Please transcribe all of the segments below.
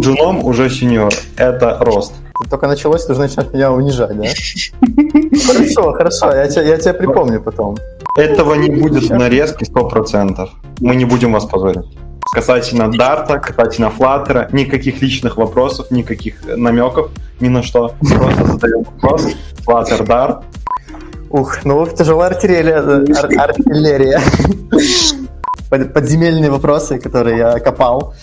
Джуном уже сеньор. Это рост. Только началось, ты уже начнешь меня унижать, да? Хорошо, хорошо, я тебя, я тебя припомню потом. Этого не будет в нарезке 100%. Мы не будем вас позорить. Касательно дарта, касательно флаттера, никаких личных вопросов, никаких намеков, ни на что. Просто задаем вопрос. Флаттер, дарт. Ух, ну тяжелая артиллерия. ар- артиллерия. Под- Подземельные вопросы, которые я копал.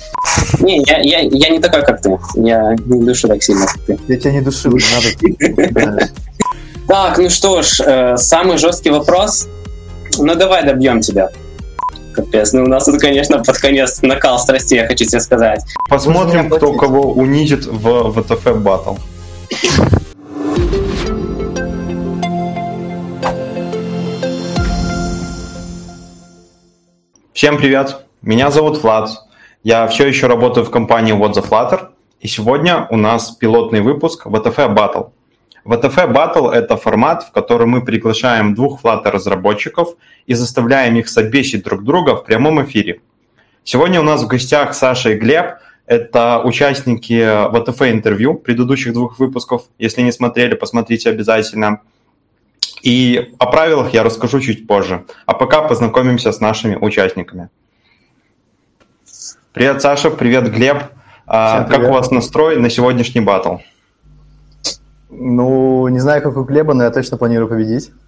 Не, я, я, я не такой, как ты. Я не душу так сильно, как ты. Я тебя не душил, не надо. Так, ну что ж, э, самый жесткий вопрос. Ну давай добьем тебя. Капец, ну у нас тут, конечно, под конец накал страстей, я хочу тебе сказать. Посмотрим, кто кого унизит в ВТФ батл. Всем привет! Меня зовут Влад. Я все еще работаю в компании What the Flutter. И сегодня у нас пилотный выпуск VTF Battle. VTF Battle – это формат, в котором мы приглашаем двух Flutter разработчиков и заставляем их собесить друг друга в прямом эфире. Сегодня у нас в гостях Саша и Глеб. Это участники VTF интервью предыдущих двух выпусков. Если не смотрели, посмотрите обязательно. И о правилах я расскажу чуть позже. А пока познакомимся с нашими участниками. Привет, Саша, привет, Глеб. А, Всем Как привет. у вас настрой на сегодняшний батл? Ну, не знаю, как у Глеба, но я точно планирую победить.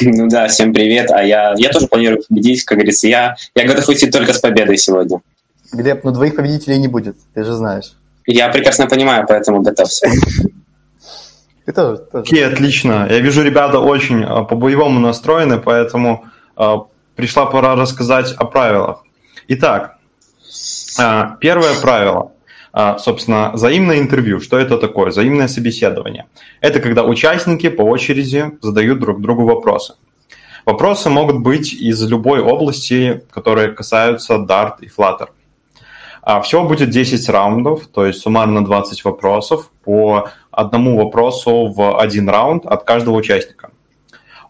Ну да, всем привет. А я, я тоже планирую победить, как говорится. Я, я готов идти только с победой сегодня. Глеб, ну двоих победителей не будет, ты же знаешь. Я прекрасно понимаю, поэтому готовься. Ты тоже, тоже. Окей, отлично. Я вижу, ребята очень а, по-боевому настроены, поэтому а, пришла пора рассказать о правилах. Итак, а, первое правило. Собственно, взаимное интервью. Что это такое? Взаимное собеседование. Это когда участники по очереди задают друг другу вопросы. Вопросы могут быть из любой области, которые касаются Dart и Flutter. Всего будет 10 раундов, то есть суммарно 20 вопросов по одному вопросу в один раунд от каждого участника.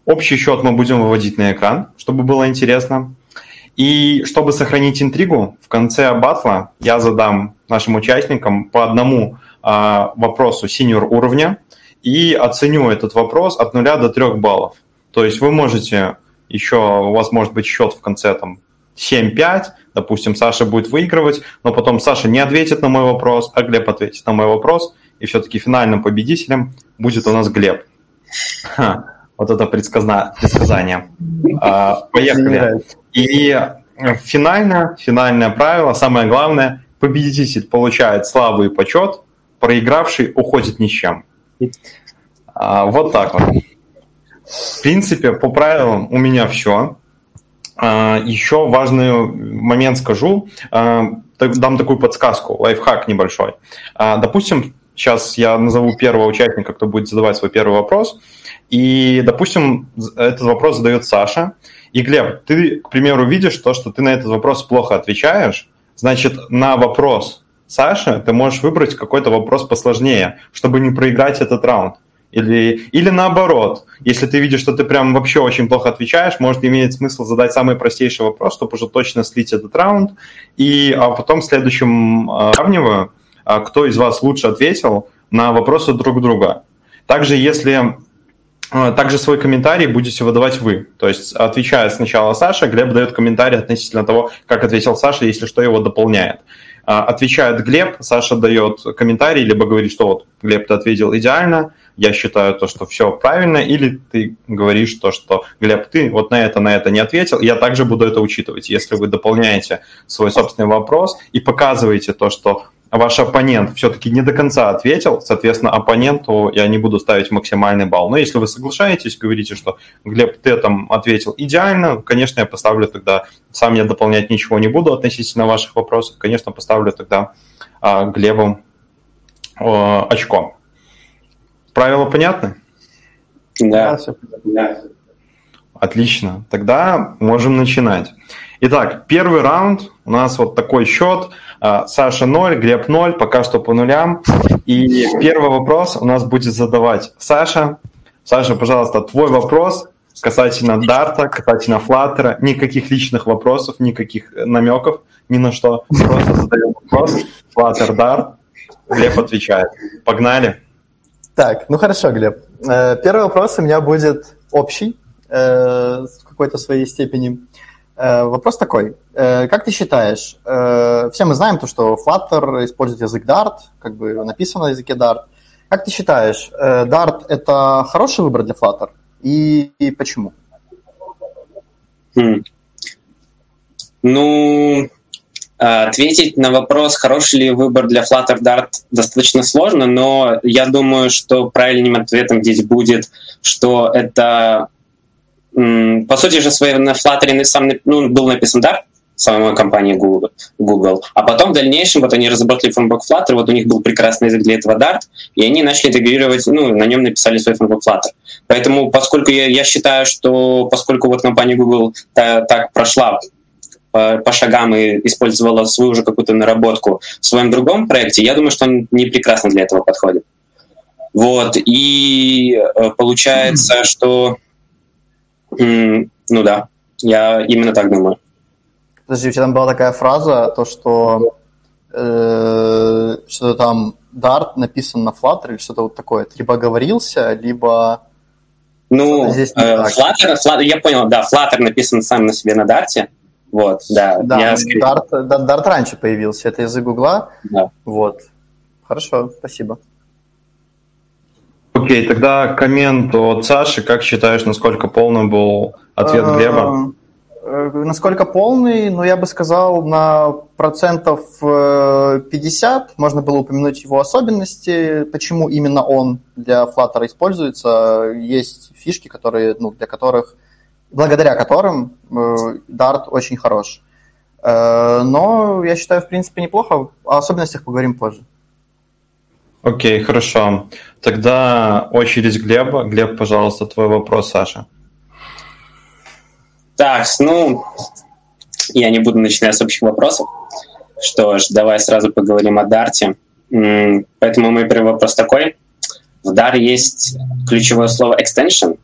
Общий счет мы будем выводить на экран, чтобы было интересно. И чтобы сохранить интригу, в конце батла я задам нашим участникам по одному а, вопросу синьор уровня и оценю этот вопрос от 0 до 3 баллов. То есть вы можете еще, у вас может быть счет в конце там 7-5, допустим, Саша будет выигрывать, но потом Саша не ответит на мой вопрос, а Глеб ответит на мой вопрос, и все-таки финальным победителем будет у нас Глеб. Ха, вот это предсказна- предсказание. А, поехали. И э, финальное, финальное правило, самое главное, победитель получает славу и почет, проигравший уходит ни с чем. А, вот так вот. В принципе, по правилам у меня все. Еще важный момент скажу, А, дам такую подсказку, лайфхак небольшой. А, Допустим, сейчас я назову первого участника, кто будет задавать свой первый вопрос. И, допустим, этот вопрос задает Саша. И, Глеб, ты, к примеру, видишь то, что ты на этот вопрос плохо отвечаешь, значит, на вопрос Саши ты можешь выбрать какой-то вопрос посложнее, чтобы не проиграть этот раунд. Или, или наоборот, если ты видишь, что ты прям вообще очень плохо отвечаешь, может иметь смысл задать самый простейший вопрос, чтобы уже точно слить этот раунд, и а потом в следующем а, сравниваю, а, кто из вас лучше ответил на вопросы друг друга. Также, если а, также свой комментарий будете выдавать вы. То есть, отвечая сначала Саша, Глеб дает комментарий относительно того, как ответил Саша, если что, его дополняет. А, Отвечает Глеб, Саша дает комментарий, либо говорит, что вот, Глеб, ты ответил идеально, я считаю то, что все правильно, или ты говоришь то, что, Глеб, ты вот на это, на это не ответил, я также буду это учитывать. Если вы дополняете свой собственный вопрос и показываете то, что ваш оппонент все-таки не до конца ответил, соответственно, оппоненту я не буду ставить максимальный балл. Но если вы соглашаетесь, говорите, что Глеб, ты там ответил идеально, конечно, я поставлю тогда, сам я дополнять ничего не буду относительно ваших вопросов, конечно, поставлю тогда а, Глебу а, очко. Правила понятны? Да. всё Отлично. Тогда можем начинать. Итак, первый раунд. У нас вот такой счет. А, Саша 0, Глеб 0, пока что по нулям. И первый вопрос у нас будет задавать Саша. Саша, пожалуйста, твой вопрос. касательно Дарта, касательно Флаттера. Никаких личных вопросов, никаких намеков ни на что. Просто задаем вопрос. Флаттер, Дарт. Глеб отвечает. Погнали. Так, ну хорошо, Глеб. Э, первый вопрос у меня будет общий э, в какой-то своей степени. Э, вопрос такой. Как ты считаешь, все мы знаем то, что Flutter использует язык Dart, как бы написано на языке Dart. Как ты считаешь, Dart – это хороший выбор для Flutter? И, и почему? Хм. Ну, ответить на вопрос, хороший ли выбор для Flutter Dart, достаточно сложно, но я думаю, что правильным ответом здесь будет, что это по сути же своей на Flutter сам ну, был написан Dart, самой компании Google, Google. А потом в дальнейшем вот они разработали фреймворк Flutter, вот у них был прекрасный язык для этого Dart, и они начали интегрировать, ну, на нем написали свой фреймворк Flutter. Поэтому, поскольку я, я считаю, что поскольку вот компания Google та, так прошла по, по шагам и использовала свою уже какую-то наработку в своем другом проекте, я думаю, что он не прекрасно для этого подходит. Вот, и э, получается, mm-hmm. что, ну да, я именно так думаю. Подожди, у тебя там была такая фраза, то, что э, что-то там Dart написан на Flutter или что-то вот такое. Ты либо говорился, либо... Ну, здесь э, Flutter, Flutter, я понял, да, Flutter написан сам на себе на Dart, вот, да. Да, я Dart, Dart раньше появился, это язык Гугла. Да. Вот. Хорошо, спасибо. Окей, тогда коммент от Саши. Как считаешь, насколько полный был ответ а, Глеба? Э, насколько полный, ну, я бы сказал, на процентов 50 э, можно было упомянуть его особенности, почему именно он для Flutter используется. Есть фишки, которые, ну, для которых, благодаря которым э, Dart очень хорош. Но я считаю, в принципе, неплохо. О особенностях поговорим позже. Окей, хорошо. Тогда очередь Глеба. Глеб, пожалуйста, твой вопрос, Саша. Так, ну, я не буду начинать с общих вопросов. Что ж, давай сразу поговорим о Дарте. Поэтому мой первый вопрос такой. В Дар есть ключевое слово extension.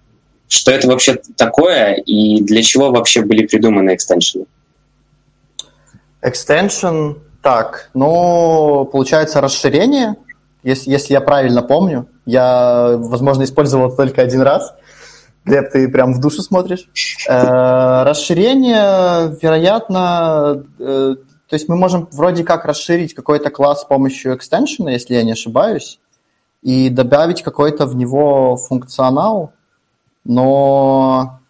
Что это вообще такое и для чего вообще были придуманы экстеншены? Extension, так, ну, получается расширение, если, если я правильно помню. Я, возможно, использовал это только один раз. Глеб, ты прям в душу смотришь. Э, расширение, вероятно, э, то есть мы можем вроде как расширить какой-то класс с помощью экстеншена, если я не ошибаюсь, и добавить какой-то в него функционал, но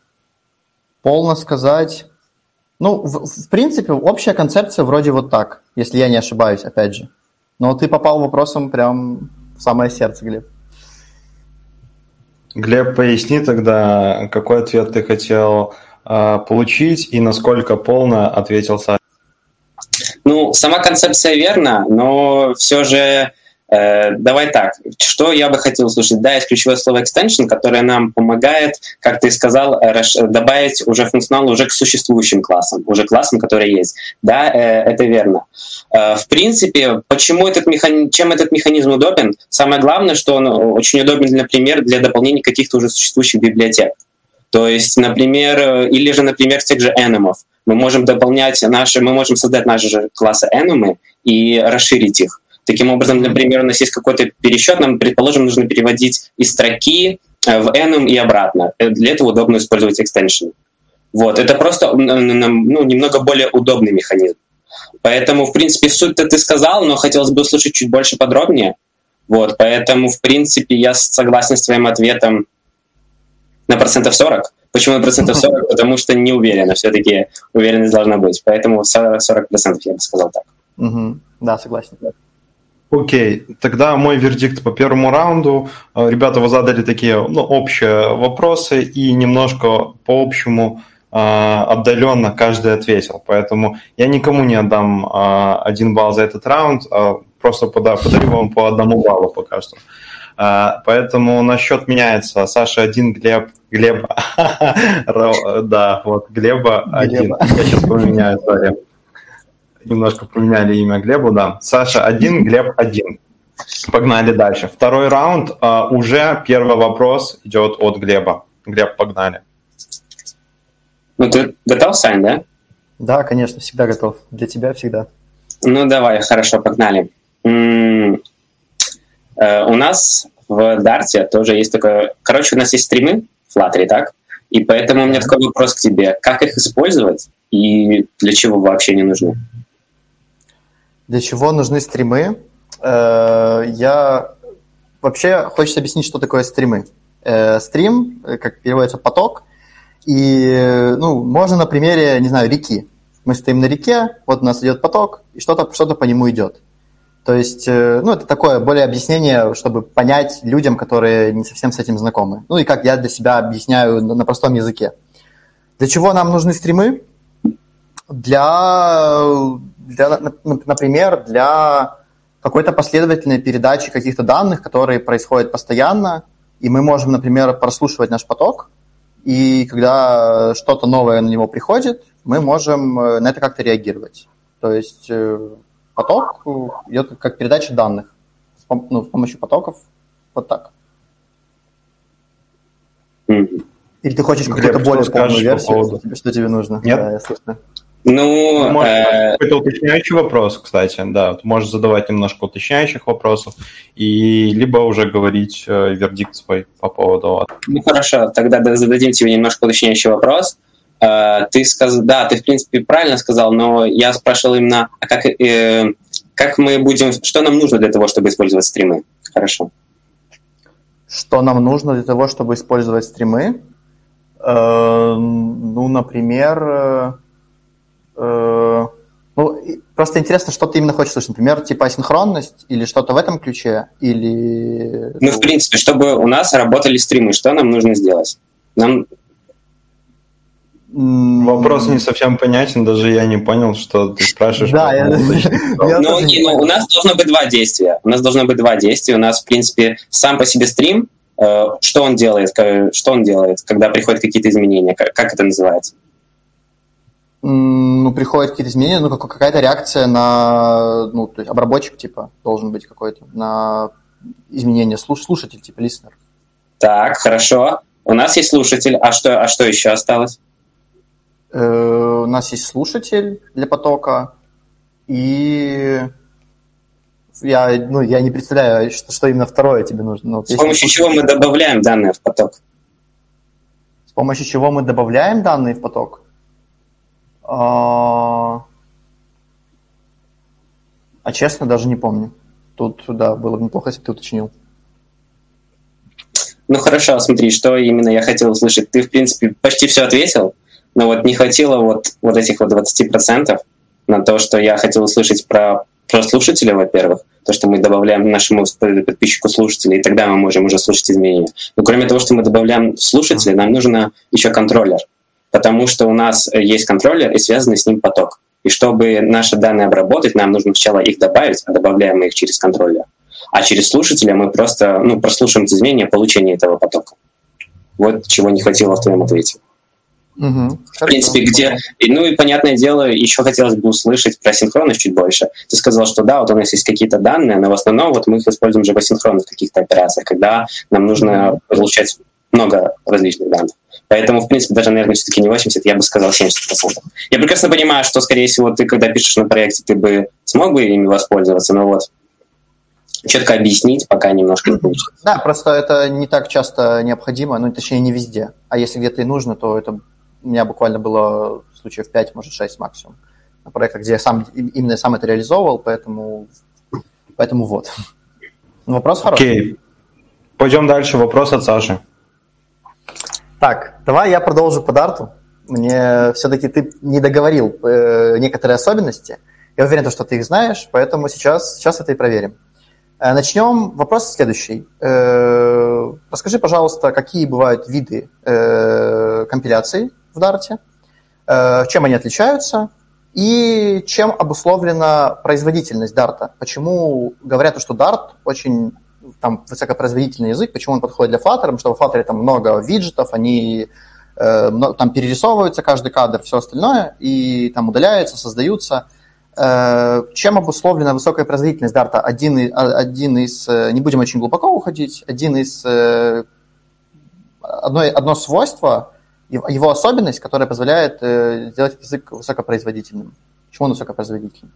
полно сказать... Ну, в, в принципе, общая концепция вроде вот так, если я не ошибаюсь, опять же. Но ты попал вопросом прям в самое сердце, Глеб. Глеб, поясни тогда, какой ответ ты хотел э, получить и насколько полно ответил Саша. Ну, сама концепция верна, но все же давай так, что я бы хотел услышать? Да, есть ключевое слово extension, которое нам помогает, как ты сказал, э, добавить уже функционал уже к существующим классам, уже классам, которые есть. Да, э, это верно. В принципе, почему этот механизм, чем этот механизм удобен? Самое главное, что он очень удобен, например, для дополнения каких-то уже существующих библиотек. То есть, например, или же, например, тех же enum. Мы можем дополнять наши, мы можем создать наши же классы enum и расширить их. Таким образом, например, у нас есть какой-то пересчет, нам, предположим, нужно переводить из строки э, в enum и обратно. Э, для этого удобно использовать extension. Вот, это просто ну, немного более удобный механизм. Поэтому, в принципе, суть-то ты сказал, но хотелось бы услышать чуть больше подробнее. Вот, поэтому, в принципе, я согласен с твоим ответом на процентов 40. Почему на процентов 40? Потому что не уверена. Все-таки уверенность должна быть. Поэтому 40%, 40 я бы сказал так. Угу. Да, согласен. Окей, тогда мой вердикт по первому раунду. Э, ребята, вы задали такие ну, общие вопросы и немножко по общему э, отдаленно каждый ответил. Поэтому я никому не отдам э, один балл за этот раунд, а просто подарю вам по одному баллу пока что. Поэтому на счет меняется. Саша один, Глеб, Глеб, да, вот Глеба один. Я сейчас поменяю, немножко поменяли имя Глебу, да. Саша один, Глеб один. Погнали дальше. Второй раунд. Uh, уже первый вопрос идет от Глеба. Глеб, погнали. Ну, ты готов, Сань, да? Да, конечно, всегда готов. Для тебя всегда. Ну, давай, хорошо, погнали. Э, у нас в Дарте тоже есть такое... Короче, у нас есть стримы в Flutter, так? И поэтому у меня такой вопрос к тебе. Как их использовать и для чего вообще не нужны? Для чего нужны стримы? Э, я... Вообще, хочется объяснить, что такое стримы. Э, стрим, как переводится, поток. И, ну, можно на примере, не знаю, реки. Мы стоим на реке, вот у нас идет поток, и что-то что по нему идет. То есть, э, ну, это такое более объяснение, чтобы понять людям, которые не совсем с этим знакомы. Ну, и как я для себя объясняю на простом языке. Для чего нам нужны стримы? Для, для например, для какой-то последовательной передачи каких-то данных, которые происходят постоянно, и мы можем, например, прослушивать наш поток, и когда что-то новое на него приходит, мы можем э, на это как-то реагировать. То есть э, поток идет как передача данных с, ну, с помощью потоков. Вот так. Или ты хочешь какую-то более полную версию, по что тебе нужно? Нет. Да, я слышно. Ну, Может, э... какой-то уточняющий вопрос, кстати, да, ты можешь задавать немножко уточняющих вопросов и либо уже говорить э, вердикт свой по поводу. Ну хорошо, тогда зададим тебе немножко уточняющий вопрос. Э, ты сказал, да, ты в принципе правильно сказал, но я спрашивал именно, а как, э, как мы будем, что нам нужно для того, чтобы использовать стримы? Хорошо. Что нам нужно для того, чтобы использовать стримы? Э, ну, например, э, Э, ну, просто интересно, что ты именно хочешь слышать. Например, типа асинхронность или что-то в этом ключе, или... Ну, в принципе, чтобы у нас работали стримы, что нам нужно сделать? Нам... Вопрос не совсем понятен, даже я не понял, что ты спрашиваешь. Да, я... Ну, окей, ну, у нас должно быть два действия. У нас должно быть два действия. У нас, в принципе, сам по себе стрим, э, что он делает, что он делает, когда приходят какие-то изменения, как это называется? Ну, приходят какие-то изменения, ну, какая-то реакция на, ну, то есть обработчик, типа, должен быть какой-то, на изменение, слуш слушатель, типа, листнер. Так, хорошо. У нас есть слушатель, а что, а что еще осталось? Э у нас есть слушатель для потока, и я, ну, я не представляю, что, что именно второе тебе нужно. Ну, С помощью чего мы добавляем данные в поток? С помощью чего мы добавляем данные в поток? А, а честно, даже не помню. Тут, да, было бы неплохо, если бы ты уточнил. Ну хорошо, смотри, что именно я хотел услышать. Ты, в принципе, почти все ответил, но вот не хватило вот, вот этих вот 20% на то, что я хотел услышать про, про слушателя, во-первых, то, что мы добавляем нашему подписчику слушателя, и тогда мы можем уже слушать изменения. Но кроме того, что мы добавляем слушателя, нам нужно еще контроллер потому что у нас есть контроллер и связанный с ним поток. И чтобы наши данные обработать, нам нужно сначала их добавить, а добавляем мы их через контроллер. А через слушателя мы просто ну, прослушаем изменения получения этого потока. Вот чего не хватило в твоем ответе. Угу. В принципе, где... И, ну и, понятное дело, еще хотелось бы услышать про синхронность чуть больше. Ты сказал, что да, вот у нас есть какие-то данные, но в основном вот мы их используем уже в асинхронных каких-то операциях, когда нам нужно получать много различных данных. Поэтому, в принципе, даже, наверное, все-таки не 80, я бы сказал 70%. Я прекрасно понимаю, что, скорее всего, ты, когда пишешь на проекте, ты бы смог бы ими воспользоваться, но вот четко объяснить пока немножко не получится. Да, просто это не так часто необходимо, ну, точнее, не везде. А если где-то и нужно, то это у меня буквально было случаев 5, может, 6 максимум на проектах, где я сам, именно сам это реализовывал, поэтому, поэтому вот. Вопрос хороший. Окей. Пойдем дальше. Вопрос от Саши. Так, давай я продолжу по дарту. Мне все-таки ты не договорил э, некоторые особенности. Я уверен, что ты их знаешь, поэтому сейчас, сейчас это и проверим. Э, начнем. Вопрос следующий. Э, расскажи, пожалуйста, какие бывают виды э, компиляций в дарте, э, чем они отличаются и чем обусловлена производительность дарта. Почему говорят, что дарт очень там высокопроизводительный язык, почему он подходит для Flutter, потому что в Flutter там много виджетов, они э, там перерисовываются каждый кадр, все остальное, и там удаляются, создаются. Э, чем обусловлена высокая производительность Дарта? Один, один из, э, не будем очень глубоко уходить, один из, одно, одно свойство его особенность, которая позволяет сделать язык высокопроизводительным. Почему он высокопроизводительный?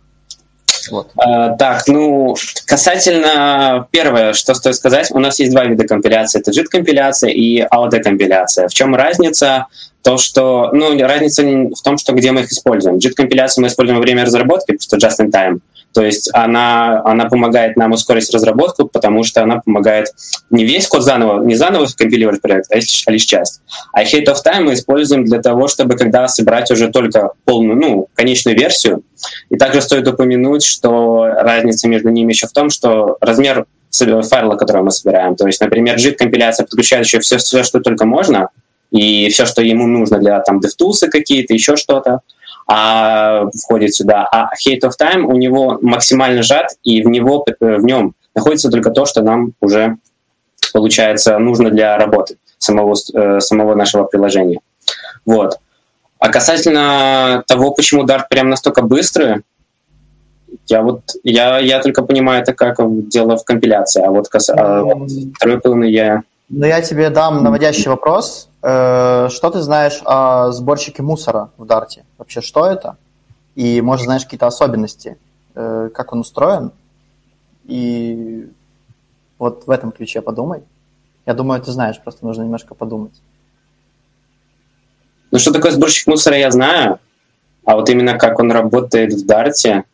Вот. А, так, ну, касательно первое, что стоит сказать, у нас есть два вида компиляции. Это JIT-компиляция и AUD-компиляция. В чем разница? То, что, ну, разница в том, что где мы их используем. JIT-компиляцию мы используем во время разработки, просто just in time. То есть она, она помогает нам ускорить разработку, потому что она помогает не весь код заново, не заново компилировать проект, а лишь часть. А Hate of Time мы используем для того, чтобы когда собирать уже только полную, ну, конечную версию. И также стоит упомянуть, что разница между ними еще в том, что размер файла, который мы собираем. То есть, например, JIT-компиляция подключает еще все, все, что только можно, и все, что ему нужно для там DevTools какие-то, еще что-то а, входит сюда. А Hate of Time у него максимально сжат, и в, него, в нем находится только то, что нам уже, получается, нужно для работы самого, э, самого нашего приложения. Вот. А касательно того, почему Dart прям настолько быстрый, я вот я, я только понимаю это как дело в компиляции, а вот, кас... а вот второй половины я ну, я тебе дам наводящий вопрос. Э, что ты знаешь о сборщике мусора в Дарте? Вообще, что это? И, может, знаешь какие-то особенности? Э, как он устроен? И вот в этом ключе подумай. Я думаю, ты знаешь, просто нужно немножко подумать. Ну, что такое сборщик мусора, я знаю. А вот именно как он работает в Дарте,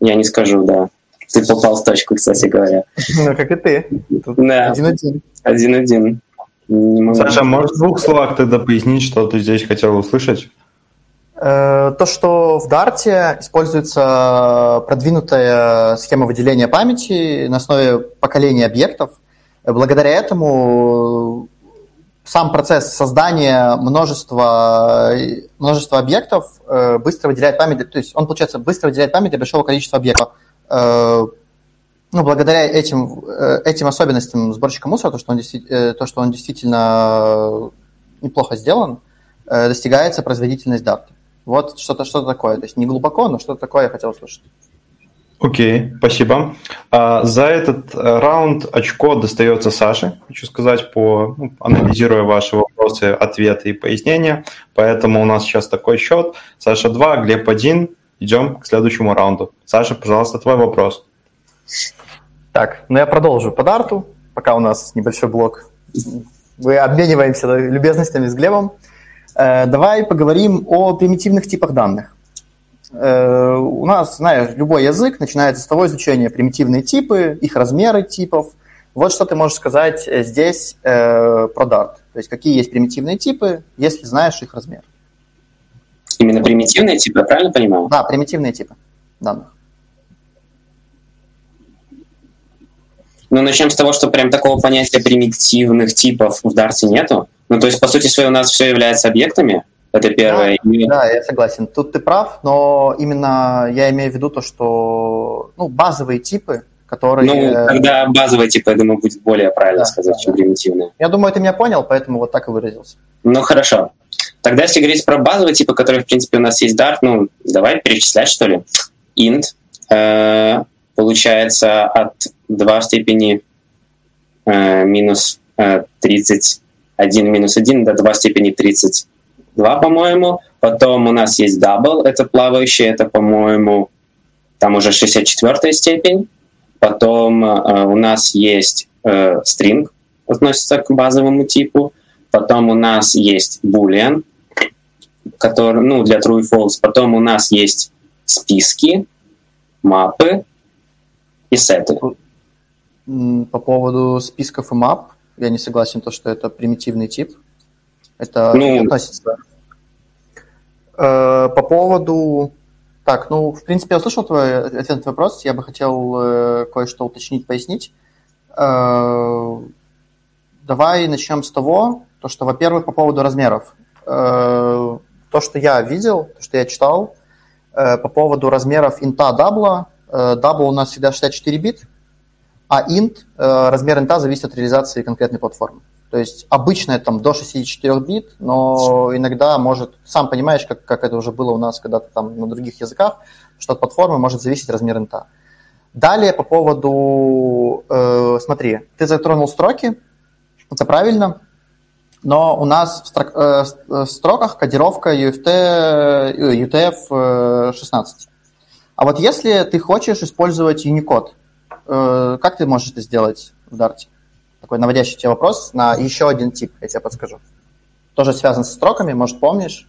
я не скажу, да. Ты попал в точку, кстати говоря. Ну, как и ты. да. Один-один. Один-один. Саша, можешь в двух словах тогда пояснить, что ты здесь хотел услышать? Э, то, что в Дарте используется продвинутая схема выделения памяти на основе поколения объектов. Благодаря этому сам процесс создания множества, множества объектов э, быстро выделяет память, то есть он, получается, быстро выделяет память для большого количества объектов. Э, ну, благодаря этим, э, этим особенностям сборщика мусора, то, что он, э, то, что он действительно неплохо сделан, достигается производительность Dart. Вот что-то что такое. То есть не глубоко, но что-то такое я хотел услышать. Окей, okay, спасибо. А, за этот раунд очко достается Саше, хочу сказать, по ну, анализируя ваши вопросы, ответы и пояснения. Поэтому у нас сейчас такой счет. Саша 2, Глеб 1, идем к следующему раунду. Саша, пожалуйста, твой вопрос. Так, ну я продолжу по дарту, пока у нас небольшой блок. Мы обмениваемся любезностями с Глебом. Э, давай поговорим о примитивных типах данных. Э, у нас, знаешь, любой язык начинается с того изучения примитивные типы, их размеры типов. Вот что ты можешь сказать здесь э, про Dart. То есть какие есть примитивные типы, если знаешь их размер. Именно примитивные типы, я правильно понимаю? Да, примитивные типы данных. Ну, начнем с того, что прям такого понятия примитивных типов в Дарте нету. Ну, то есть, по сути своей, у нас все является объектами. Это первое. Да, да, я согласен. Тут ты прав, но именно я имею в виду то, что ну, базовые типы, которые... Ну, когда базовые типы, я думаю, будет более правильно да, сказать, да, чем примитивные. Я думаю, ты меня понял, поэтому вот так и выразился. Ну, хорошо. Тогда, если говорить про базовые типы, которые, в принципе, у нас есть Dart, ну, давай перечислять, что ли. int э, получается от 2 в степени э, минус э, 31 минус 1 до 2 в степени 32, по-моему. Потом у нас есть double, это плавающий, это, по-моему, там уже 64 степень. Потом э, у нас есть э, string, относится к базовому типу. Потом у нас есть boolean, который, ну, для true и false. Потом у нас есть списки, мапы и сеты. По поводу списков и мап, я не согласен, то, что это примитивный тип. Это ну, относится. Э, по поводу... Так, ну, в принципе, я услышал твой ответ на твой вопрос. Я бы хотел э, кое-что уточнить, пояснить. Э, давай начнем с того, то, что, во-первых, по поводу размеров то, что я видел, то, что я читал, по поводу размеров int'а double'а, э, double у нас всегда 64 бит, а int, э, размер int'а зависит от реализации конкретной платформы. То есть обычно это там до 64 бит, но иногда может, сам понимаешь, как, как это уже было у нас когда-то там на других языках, что от платформы может зависеть размер инта. Далее по поводу, э, смотри, ты затронул строки, это правильно. но у нас в, строк, э, в строках кодировка UFT, UTF-16. А вот если ты хочешь использовать Unicode, э, как ты можешь это сделать в Dart? Такой наводящий тебе вопрос на еще один тип, я тебе подскажу. Тоже связан со строками, может, помнишь?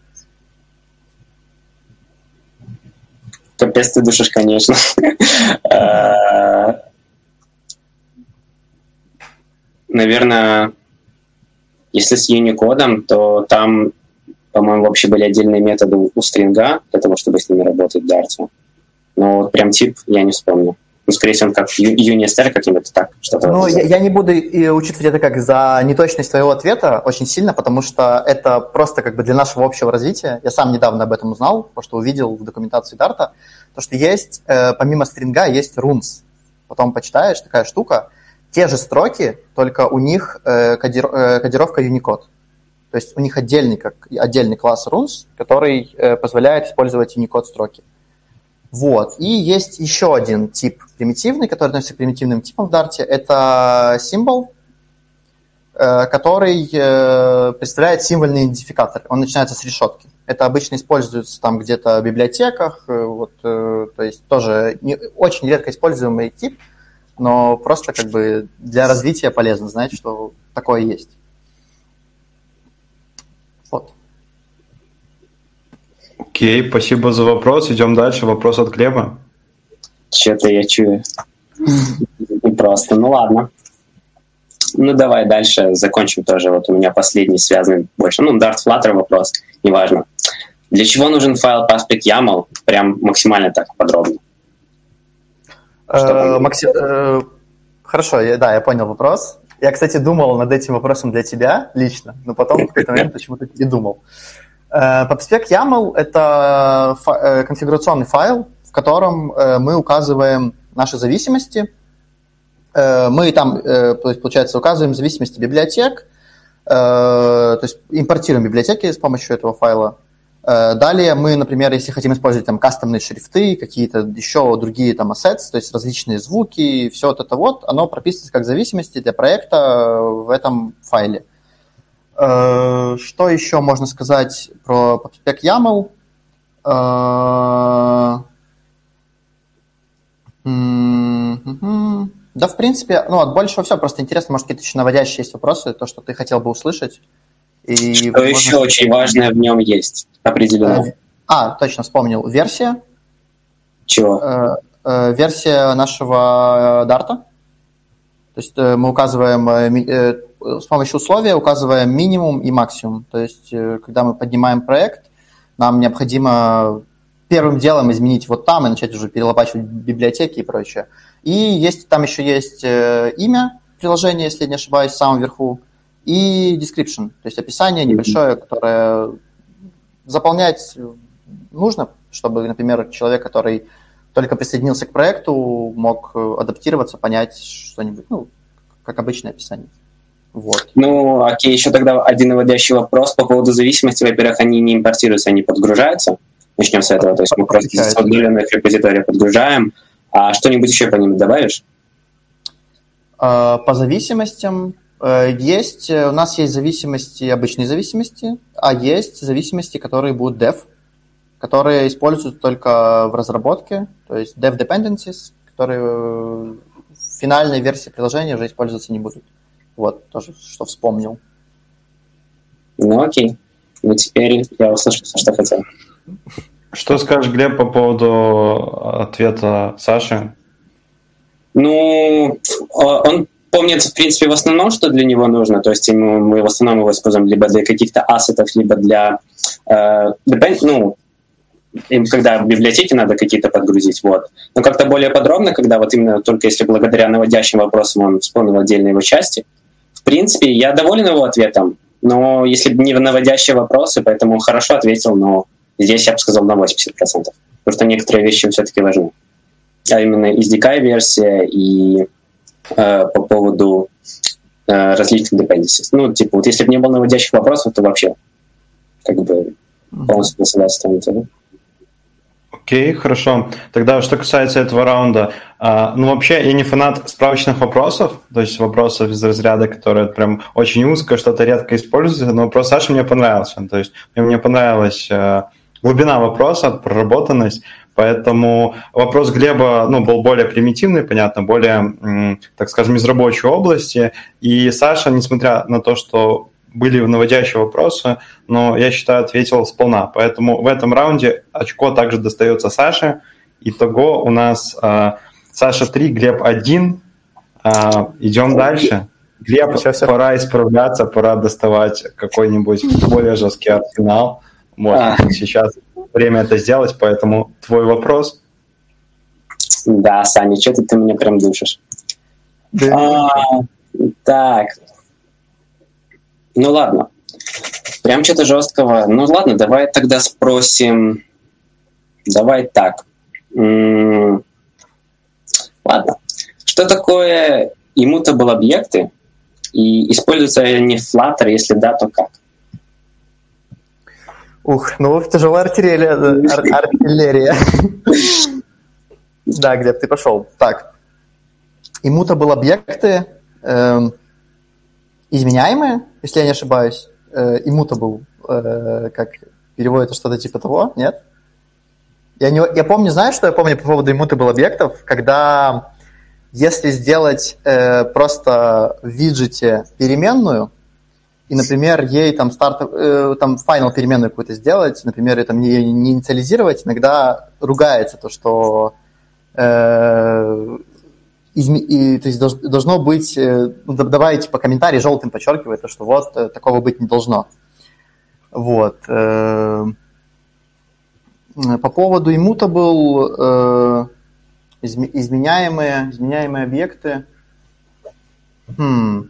Капец ты душишь, конечно. Э, наверное, если с Unicode, то там, по-моему, вообще были отдельные методы у стринга для того, чтобы с ними работать в Dart. Но вот прям тип я не вспомню. Ну, скорее всего, он как UniSTR как-нибудь так, что-то. Ну, я, я не буду учитывать это как за неточность твоего ответа очень сильно, потому что это просто как бы для нашего общего развития. Я сам недавно об этом узнал, потому что увидел в документации Дарта, то, что есть, э, помимо стринга, есть runes. Потом почитаешь, такая штука. Те же строки, только у них э, кодир, э, кодировка Unicode. То есть у них отдельный, как, отдельный класс runes, который э, позволяет использовать Unicode строки. Вот. И есть еще один тип примитивный, который относится к примитивным типам в Dart. Это символ, э, который э, представляет символьный идентификатор. Он начинается с решетки. Это обычно используется там где-то в библиотеках, э, вот, то есть тоже не, очень редко используемый тип, но просто как бы для развития полезно знать, что такое есть. Окей, спасибо за вопрос. Идем дальше. Вопрос от Глеба. Что-то я чую. Просто. Ну ладно. Ну давай дальше закончим тоже. Вот у меня последний связанный больше. Ну, Dart Flutter вопрос, неважно. Для чего нужен файл paspec YAML? Прям максимально так подробно. Э, э, хорошо, да, я понял вопрос. Я, кстати, думал над этим вопросом для тебя лично, но потом в какой-то момент почему-то не думал. PubSpec э, YAML – это э, конфигурационный файл, в котором э, мы указываем наши зависимости. Мы там, получается, указываем зависимости библиотек, то есть импортируем библиотеки с помощью этого файла. Далее мы, например, если хотим использовать там кастомные шрифты, какие-то еще другие там assets, то есть различные звуки, все вот это вот, оно прописывается как зависимости для проекта в этом файле. Э, что еще можно сказать про PubSpec YAML? Э, да, в принципе, ну, от большего все. Просто интересно, может, какие-то еще наводящие есть вопросы, то, что ты хотел бы услышать. И, что возможно, еще очень важное в нем есть, определенно? А, точно, вспомнил. Версия. Чего? Версия нашего Дарта. То есть мы указываем с помощью условия указываем минимум и максимум. То есть, э, когда мы поднимаем проект, нам необходимо первым делом изменить вот там и начать уже перелопачивать библиотеки и прочее. И есть, там еще есть э, имя приложения, если я не ошибаюсь, в самом верху, и description, то есть описание небольшое, которое заполнять нужно, чтобы, например, человек, который только присоединился к проекту, мог э, адаптироваться, понять что-нибудь, ну, как обычное описание. Вот. Ну, окей, еще тогда один наводящий вопрос по поводу зависимости. Во-первых, они не импортируются, они подгружаются. Начнем с этого. То есть мы просто из обновленных репозитория подгружаем. А что-нибудь еще по ним добавишь? А, по зависимостям э, есть, у нас есть зависимости, обычные зависимости, а есть зависимости, которые будут dev, которые используются только в разработке, то есть dev dependencies, которые в финальной версии приложения уже использоваться не будут. Вот, тоже, что вспомнил. Ну, окей. Ну, теперь я услышал все, что хотел. Что скажешь, Глеб, по поводу ответа Саши? Ну, он помнит, в принципе, в основном, что для него нужно. То есть ему, мы в основном его используем либо для каких-то ассетов, либо для... Э, ну, им, когда в библиотеке надо какие-то подгрузить, вот. Но как-то более подробно, когда вот именно только если благодаря наводящим вопросам он вспомнил отдельные его части, принципе, я доволен его ответом, но если бы не наводящие вопросы, поэтому хорошо ответил, но здесь я бы сказал на 80%. Потому что некоторые вещи все-таки важны. А именно SDK-версия и э, по поводу э, различных dependencies. Ну, типа, вот если бы не было наводящих вопросов, то вообще как бы полностью согласен с Окей, хорошо. Тогда, что касается этого раунда, а, ну, вообще, я не фанат справочных вопросов, то есть вопросов из разряда, которые прям очень узко, что-то редко используется, но вопрос Саши мне понравился. То есть мне понравилась а, глубина вопроса, проработанность, поэтому вопрос Глеба ну, был более примитивный, понятно, более, так скажем, из рабочей области, и Саша, несмотря на то, что были наводящие вопросы, но я считаю, ответил сполна. Поэтому в этом раунде очко также достается Саше. Итого у нас э, Саша 3, Глеб 1. Э, идем дальше. Глеб, все. пора исправляться, пора доставать какой-нибудь более жесткий арсенал. Можно а. сейчас время это сделать, поэтому твой вопрос. Да, Саня, что ты, ты меня прям душишь? Да. А, так, ну ладно. Прям что-то жесткого. Ну ладно, давай тогда спросим. Давай так. М-м- ладно. Что такое immutable объекты? И используются они в Flutter? Если да, то как? Ух, ну тяжелая артиллерия. артиллерия. Да, где ты пошел. Так. Immutable объекты эм, изменяемые, если я не ошибаюсь, э, immutable, э, как переводится что-то типа того, нет? Я, не, я помню, знаешь, что я помню по поводу immutable объектов, когда если сделать э, просто в виджете переменную, и, например, ей там старт, э, там final переменную какую-то сделать, например, это не, не инициализировать, иногда ругается то, что изме... и, то есть должно быть, э, ну, добавить по комментарии желтым подчеркивает, то, что вот э, такого быть не должно. Вот. Э, по поводу immutable изменяемые, изменяемые объекты. Хм.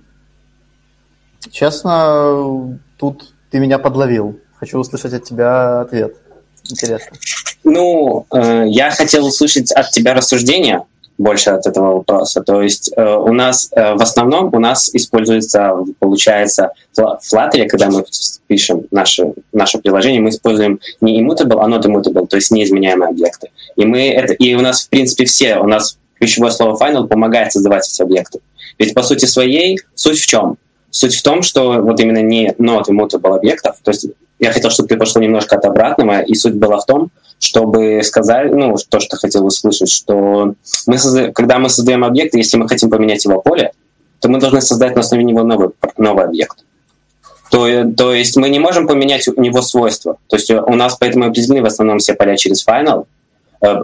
Честно, тут ты меня подловил. Хочу услышать от тебя ответ. Интересно. Ну, э, я хотел услышать от тебя рассуждения больше от этого вопроса. То есть э, у нас э, в основном у нас используется, получается, в Flutter, когда мы пишем наше, наше приложение, мы используем не immutable, а not immutable, то есть неизменяемые объекты. И, мы это, и у нас, в принципе, все, у нас ключевое слово final помогает создавать эти объекты. Ведь по сути своей суть в чем? Суть в том, что вот именно не not immutable объектов, то есть я хотел, чтобы ты пошел немножко от обратного, и суть была в том, чтобы сказать, ну, то, что хотел услышать, что мы созда... когда мы создаем объект, если мы хотим поменять его поле, то мы должны создать на основе него новый, новый объект. То, то есть мы не можем поменять у него свойства. То есть у нас поэтому определены в основном все поля через final,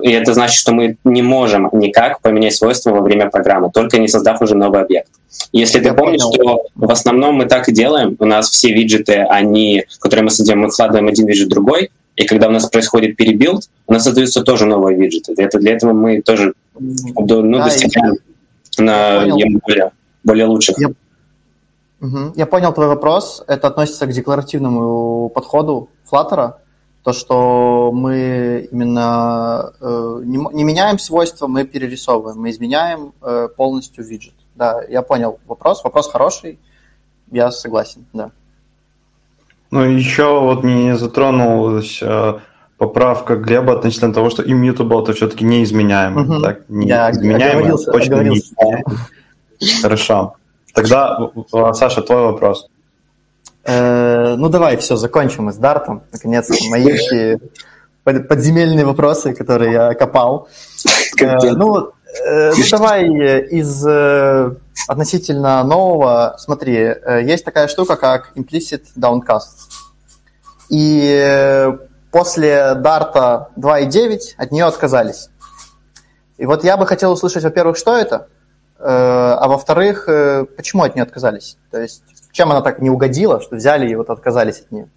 и это значит, что мы не можем никак поменять свойства во время программы, только не создав уже новый объект. Если ты помнишь, понял. что в основном мы так и делаем, у нас все виджеты, они, которые мы создаем, мы вкладываем один виджет в другой, и когда у нас происходит перебилд, у нас создаются тоже новые виджеты. Это для этого мы тоже ну, да, достигаем я, на я более, более лучших. Я, угу, я понял твой вопрос. Это относится к декларативному подходу Flutter. То, что мы именно э, не, не меняем свойства, мы перерисовываем, мы изменяем э, полностью виджет. Да, я понял вопрос. Вопрос хороший. Я согласен, да. Ну, еще вот не затронулась э, поправка Глеба относительно того, что immutable это все-таки неизменяемый. Угу. Так, неизменяемый, точно неизменяемый. Хорошо. Тогда, Саша, твой вопрос. Э, ну, давай, все, закончим мы с Дартом. Наконец-то мои подземельные вопросы, которые я копал. Э, ну, Э, ну, давай из относительно нового, смотри, есть такая штука, как implicit downcast. И после Дарта 2.9 от нее отказались. И вот я бы хотел услышать, во-первых, что это, а во-вторых, почему от нее отказались. То есть, чем она так не угодила, что взяли и вот отказались от нее.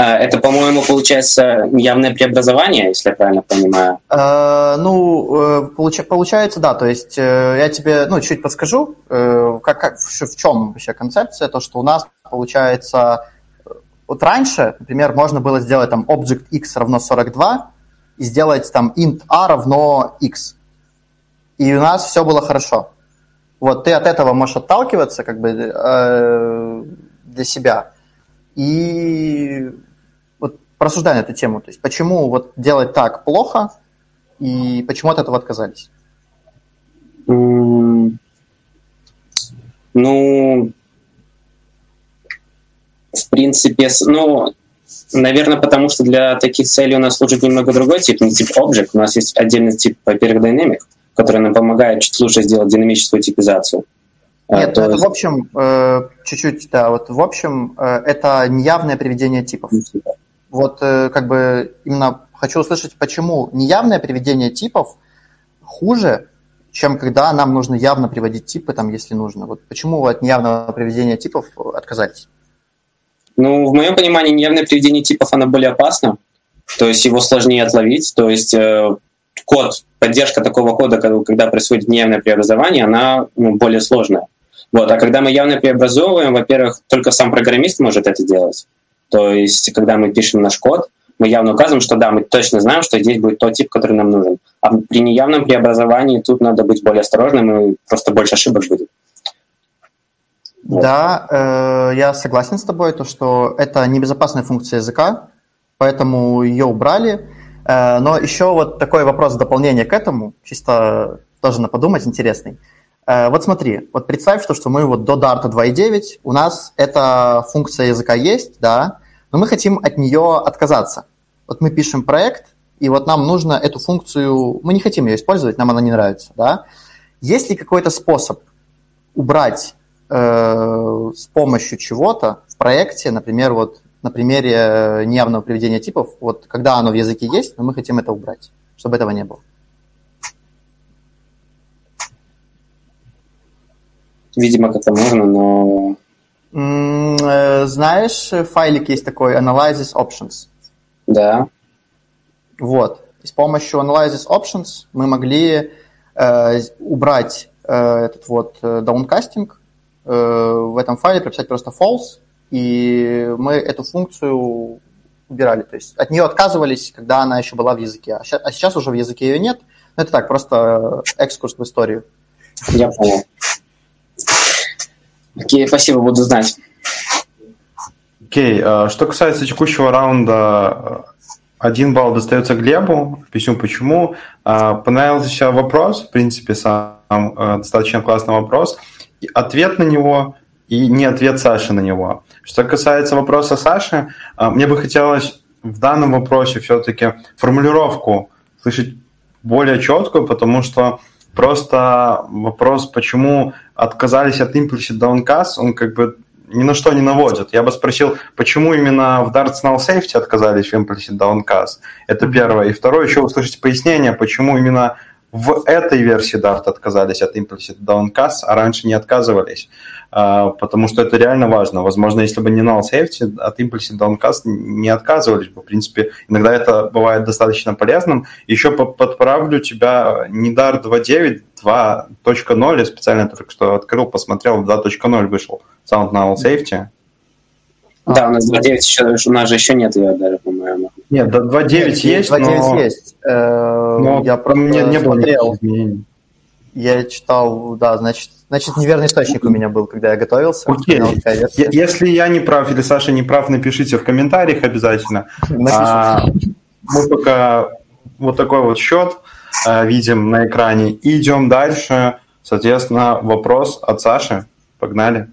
А, это, по-моему, получается явное преобразование, если я правильно понимаю. А, ну, э, получ, получается, да. То есть э, я тебе ну, чуть подскажу, э, как, как, в чем вообще концепция. То, что у нас получается... Вот раньше, например, можно было сделать там object x равно 42 и сделать там int a равно x. И у нас все было хорошо. Вот ты от этого можешь отталкиваться как бы э, для себя. И порассуждаем на эту тему. То есть почему вот делать так плохо и почему от этого отказались? Ну, в принципе, ну, наверное, потому что для таких целей у нас служит немного другой тип, не тип Object. У нас есть отдельный тип Hyper Dynamic, который нам помогает чуть лучше сделать динамическую типизацию. А, Нет, ну это есть... в общем, э, чуть-чуть, да, вот в общем, э, это неявное приведение типов. Вот э, как бы именно хочу услышать, почему неявное приведение типов хуже, чем когда нам нужно явно приводить типы, там, если нужно. Вот почему вы от неявного приведения типов отказались? Ну, в моем понимании, неявное приведение типов, оно более опасно, то есть его сложнее отловить, то есть код, поддержка такого кода, когда происходит неявное преобразование, она ну, более сложная. Вот. А когда мы явно преобразовываем, во-первых, только сам программист может это делать. То есть, когда мы пишем наш код, мы явно указываем, что да, мы точно знаем, что здесь будет тот тип, который нам нужен. А при неявном преобразовании тут надо быть более осторожным, и просто больше ошибок будет. Да, э, я согласен с тобой, то, что это небезопасная функция языка, поэтому ее убрали. Э, но еще вот такой вопрос в дополнение к этому, чисто тоже на подумать интересный. Э, вот смотри, вот представь, что, что мы вот до Dart 2.9, у нас эта функция языка есть, да, но мы хотим от нее отказаться. Вот мы пишем проект, и вот нам нужно эту функцию, мы не хотим ее использовать, нам она не нравится, да. Есть ли какой-то способ убрать э, с помощью чего-то в проекте, например, вот на примере неявного приведения типов, вот когда оно в языке есть, но мы хотим это убрать, чтобы этого не было. Видимо, как-то можно, но... Э, знаешь, файлик есть такой, Analysis Options. Да. Вот. И с помощью Analysis Options мы могли э, убрать э, этот вот э, downcasting, э, в этом файле прописать просто false, и мы эту функцию убирали. То есть от нее отказывались, когда она еще была в языке. А сейчас, а сейчас уже в языке ее нет. Но это так, просто экскурс в историю. Я понял. Окей, спасибо, буду знать. Окей, okay. что касается текущего раунда, один балл достается Глебу. Объясню почему. А, понравился вопрос, в принципе, сам достаточно классный вопрос. Ответ на него и не ответ Саши на него. Что касается вопроса Саши, а, мне бы хотелось в данном вопросе все-таки формулировку слышать более четкую, потому что Просто вопрос, почему отказались от implicit downcast, он как бы ни на что не наводит. Я бы спросил, почему именно в Darts Null Safety отказались в implicit downcast? Это первое. И второе, еще услышать пояснение, почему именно в этой версии Dart отказались от implicit downcast, а раньше не отказывались. А, потому что это реально важно. Возможно, если бы не null safety, от implicit downcast не отказывались бы. В принципе, иногда это бывает достаточно полезным. Еще подправлю тебя, не DAR 2.9, 2.0, я специально только что открыл, посмотрел, 2.0 вышел Sound Null Safety. Да, у нас 2.9 еще, у нас же еще нет ее даже, по-моему. Нет, 2.9 есть, есть, 2.9 но... есть. Э, но я просто не, не было изменений. Я читал, да, значит, значит, неверный источник у меня был, когда я готовился. Окей. Если я не прав или Саша не прав, напишите в комментариях обязательно. А, мы пока вот такой вот счет а, видим на экране. И идем дальше. Соответственно, вопрос от Саши. Погнали.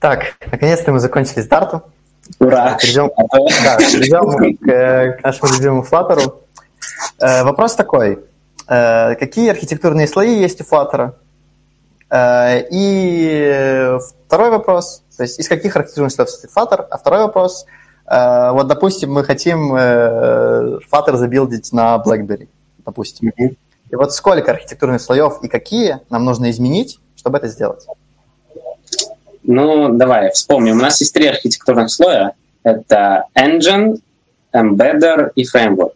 Так, наконец-то мы закончили старту. Ура! Перейдем, да, перейдем к, к нашему любимому Flutter. Э, вопрос такой. Э, какие архитектурные слои есть у Flutter? Э, и второй вопрос, то есть из каких архитектурных слоев состоит Flutter? А второй вопрос, э, вот, допустим, мы хотим Flutter забилдить на BlackBerry, допустим. Mm-hmm. И вот сколько архитектурных слоев и какие нам нужно изменить, чтобы это сделать? Ну, давай вспомним. У нас есть три архитектурных слоя. Это Engine, Embedder и Framework.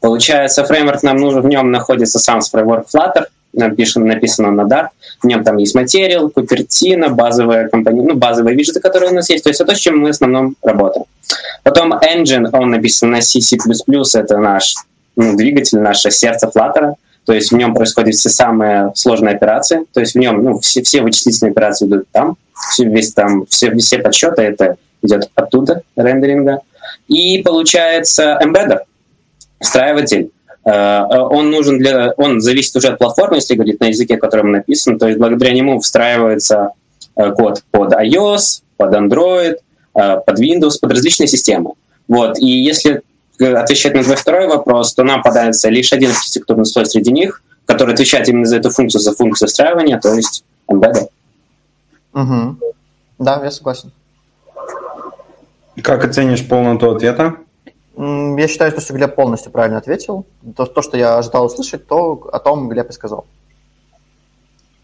Получается, фреймворк нам нужен, в нем находится сам фреймворк Flutter, написан, написано на Dart. В нем там есть материал, купертина, базовые компоненты, ну, базовые виджеты, которые у нас есть. То есть это то, с чем мы в основном работаем. Потом engine, он написан на C, C++, это наш ну, двигатель, наше сердце Flutter. То есть в нем происходят все самые сложные операции. То есть в нем ну, все, все вычислительные операции идут там. Все, весь там все, все подсчеты это идет оттуда, рендеринга. И получается embedded, встраиватель. Э, он нужен для, он зависит уже от платформы, если говорить на языке, которым написан, то есть благодаря нему встраивается э, код под iOS, под Android, э, под Windows, под различные системы. Вот. И если отвечать на твой второй вопрос, то нам подается лишь один архитектурный слой среди них, который отвечает именно за эту функцию, за функцию встраивания, то есть embedded. Угу. Да, я согласен. Как оценишь полноту ответа? Я считаю, что Глеб полностью правильно ответил. То, то, что я ожидал услышать, то о том Глеб и сказал.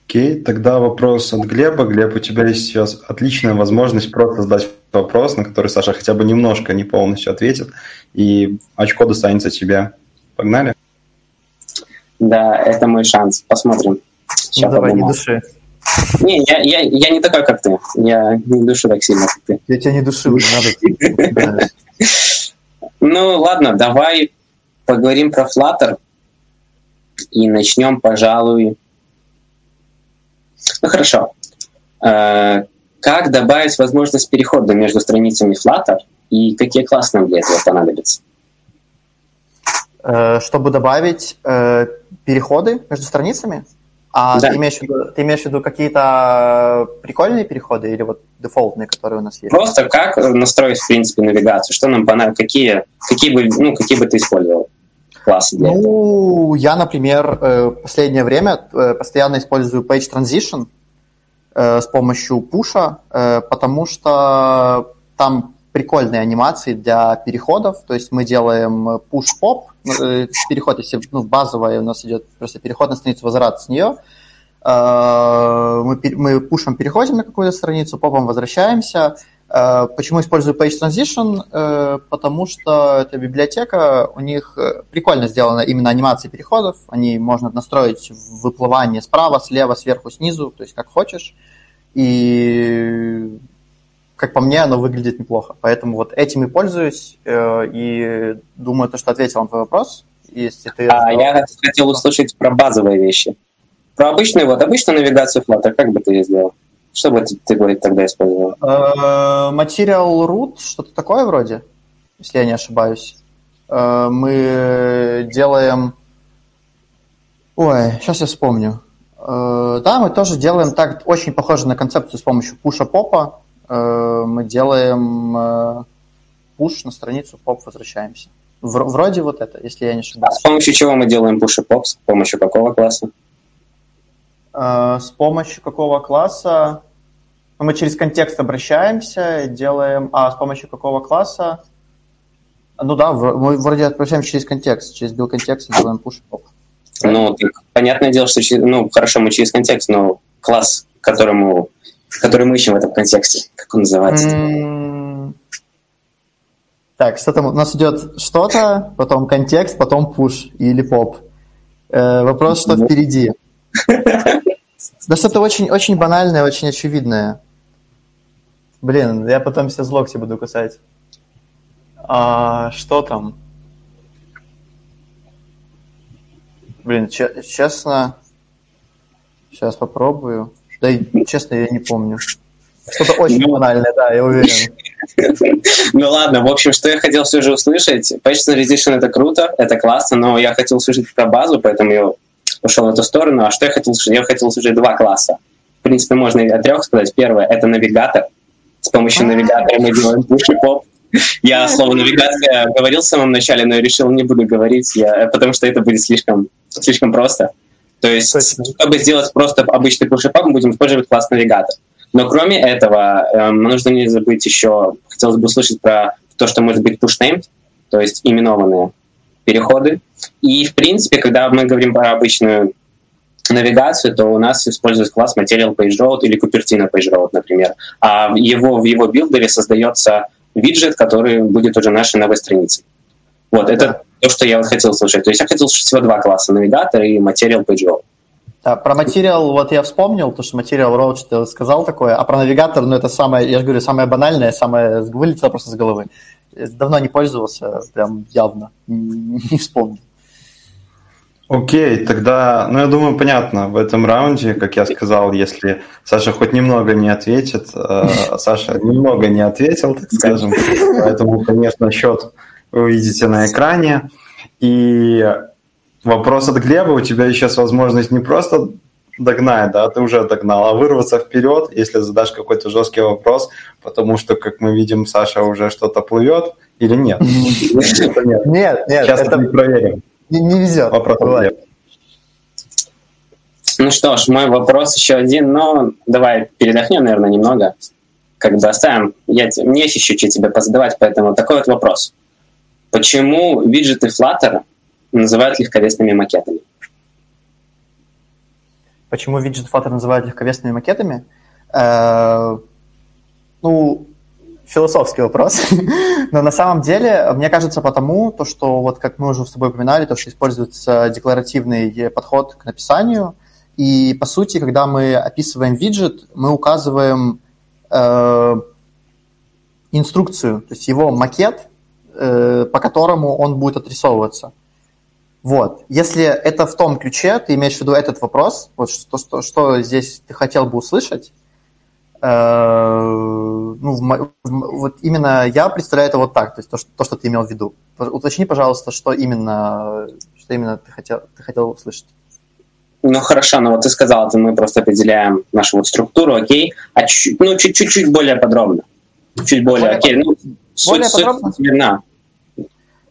Окей, тогда вопрос от Глеба. Глеб, у тебя есть сейчас отличная возможность просто задать вопрос, на который Саша хотя бы немножко, не полностью ответит, и очко достанется тебе. Погнали? Да, это мой шанс. Посмотрим. Сейчас ну, давай, подумал. не души. Не, я, я, я не такой, как ты. Я не душу так сильно, как ты. Я тебя не душу, надо. Ну, ладно, давай поговорим про Flutter. И начнем, пожалуй... Ну, хорошо. Э, как добавить возможность перехода между страницами Flutter и какие классы нам для этого понадобятся? Э, чтобы добавить э, переходы между страницами? А да. ты, имеешь в виду, ты имеешь в виду какие-то прикольные переходы или вот дефолтные, которые у нас есть? Просто как настроить, в принципе, навигацию? Что нам понадобится? Какие, какие, бы, ну, какие бы ты использовал классы для ну, этого? я, например, э, последнее время э, постоянно использую Page Transition э, с помощью пуша, потому что там прикольные анимации для переходов, то есть мы делаем push-pop, э, переход, если ну, базовая у нас идет просто переход на страницу, возврат с нее, мы, мы переходим на какую-то страницу, попом возвращаемся. Э, почему использую Page Transition? Потому что эта библиотека, у них прикольно сделана именно анимация переходов, они можно настроить выплывание справа, слева, сверху, снизу, то есть как хочешь. И как по мне, оно выглядит неплохо. Поэтому вот этим и пользуюсь, э, и думаю, то, что ответил на твой вопрос. Если ты а я хотел услышать про базовые вещи. Про обычную, вот обычную навигацию Flutter, как бы ты ее сделал? Что бы ты, ты тогда использовал? Э, Material root, что-то такое вроде, если я не ошибаюсь. Э, мы делаем... Ой, сейчас я вспомню. Да, мы тоже делаем так, очень похоже на концепцию с помощью пуша-попа. Э, мы делаем пуш э, на страницу поп, возвращаемся. Вроде вот это, если я не ошибаюсь. А с помощью чего мы делаем пуш и поп? С помощью какого класса? Э, с помощью какого класса? Мы через контекст обращаемся, делаем... А, с помощью какого класса? Ну да, мы вроде обращаемся через контекст, через build контекст делаем push поп. Ну, так, понятное дело, что ну, хорошо, мы через контекст, но класс, которому который мы ищем в этом контексте. Как он называется? Mm. Так, что там? У нас идет что-то, потом контекст, потом пуш или поп. Э, вопрос, что ну. впереди. Да что-то очень, очень банальное, очень очевидное. Блин, я потом все злокти буду кусать. А, что там? Блин, честно, сейчас попробую. Да честно, я не помню. Что-то очень ну, банальное, да, я уверен. Ну ладно, в общем, что я хотел все же услышать. Transition это круто, это классно, но я хотел услышать про базу, поэтому я ушел в эту сторону. А что я хотел услышать? Я хотел услышать два класса. В принципе, можно и о трех сказать. Первое — это навигатор. С помощью навигатора мы делаем push и поп. Я слово навигация говорил в самом начале, но я решил не буду говорить, я, потому что это будет слишком, слишком просто. То есть, Точно. чтобы сделать просто обычный push-up, мы будем использовать класс навигатор. Но кроме этого, эм, нужно не забыть еще, хотелось бы услышать про то, что может быть push-named, то есть именованные переходы. И, в принципе, когда мы говорим про обычную навигацию, то у нас используется класс Material Page или Cupertino Page например. А в его, в его билдере создается виджет, который будет уже нашей новой страницей. Вот, это то, что я вот хотел слушать. То есть я хотел слушать всего два класса, навигатор и материал Page. Да, про материал вот я вспомнил, то, что материал Road сказал такое, а про навигатор, ну, это самое, я же говорю, самое банальное, самое вылетело просто с головы. Давно не пользовался, прям явно, не вспомнил. Окей, тогда, ну я думаю, понятно, в этом раунде, как я сказал, если Саша хоть немного не ответит, э, Саша немного не ответил, так скажем, поэтому, конечно, счет вы увидите на экране. И вопрос от Глеба, у тебя сейчас возможность не просто догнать, да, ты уже догнал, а вырваться вперед, если задашь какой-то жесткий вопрос, потому что, как мы видим, Саша уже что-то плывет или нет? Нет, нет, Сейчас это проверим. Не, везет. Вопрос. Ну что ж, мой вопрос еще один, но давай передохнем, наверное, немного. Как бы оставим. Я, мне есть еще что тебе позадавать, поэтому такой вот вопрос. Почему виджеты Flutter называют легковесными макетами? Почему виджет Flutter называют легковесными макетами? Э, ну, философский вопрос. Но на самом деле, мне кажется, потому, то, что вот как мы уже с тобой упоминали, то, что используется декларативный подход к написанию, и по сути, когда мы описываем виджет, мы указываем э, инструкцию, то есть его макет, э, по которому он будет отрисовываться. Вот. Если это в том ключе, ты имеешь в виду этот вопрос, вот что, что, что здесь ты хотел бы услышать, Э, ну, в, вот именно я представляю это вот так, то есть то, что, то, что ты имел в виду. Уточни, пожалуйста, что именно, что именно ты хотел, ты хотел услышать. Ну хорошо, но вот ты сказал, это мы просто определяем нашу вот структуру, окей, а чуть, ну чуть-чуть более подробно, чуть более, более окей, ну более суть, подробно? суть верна.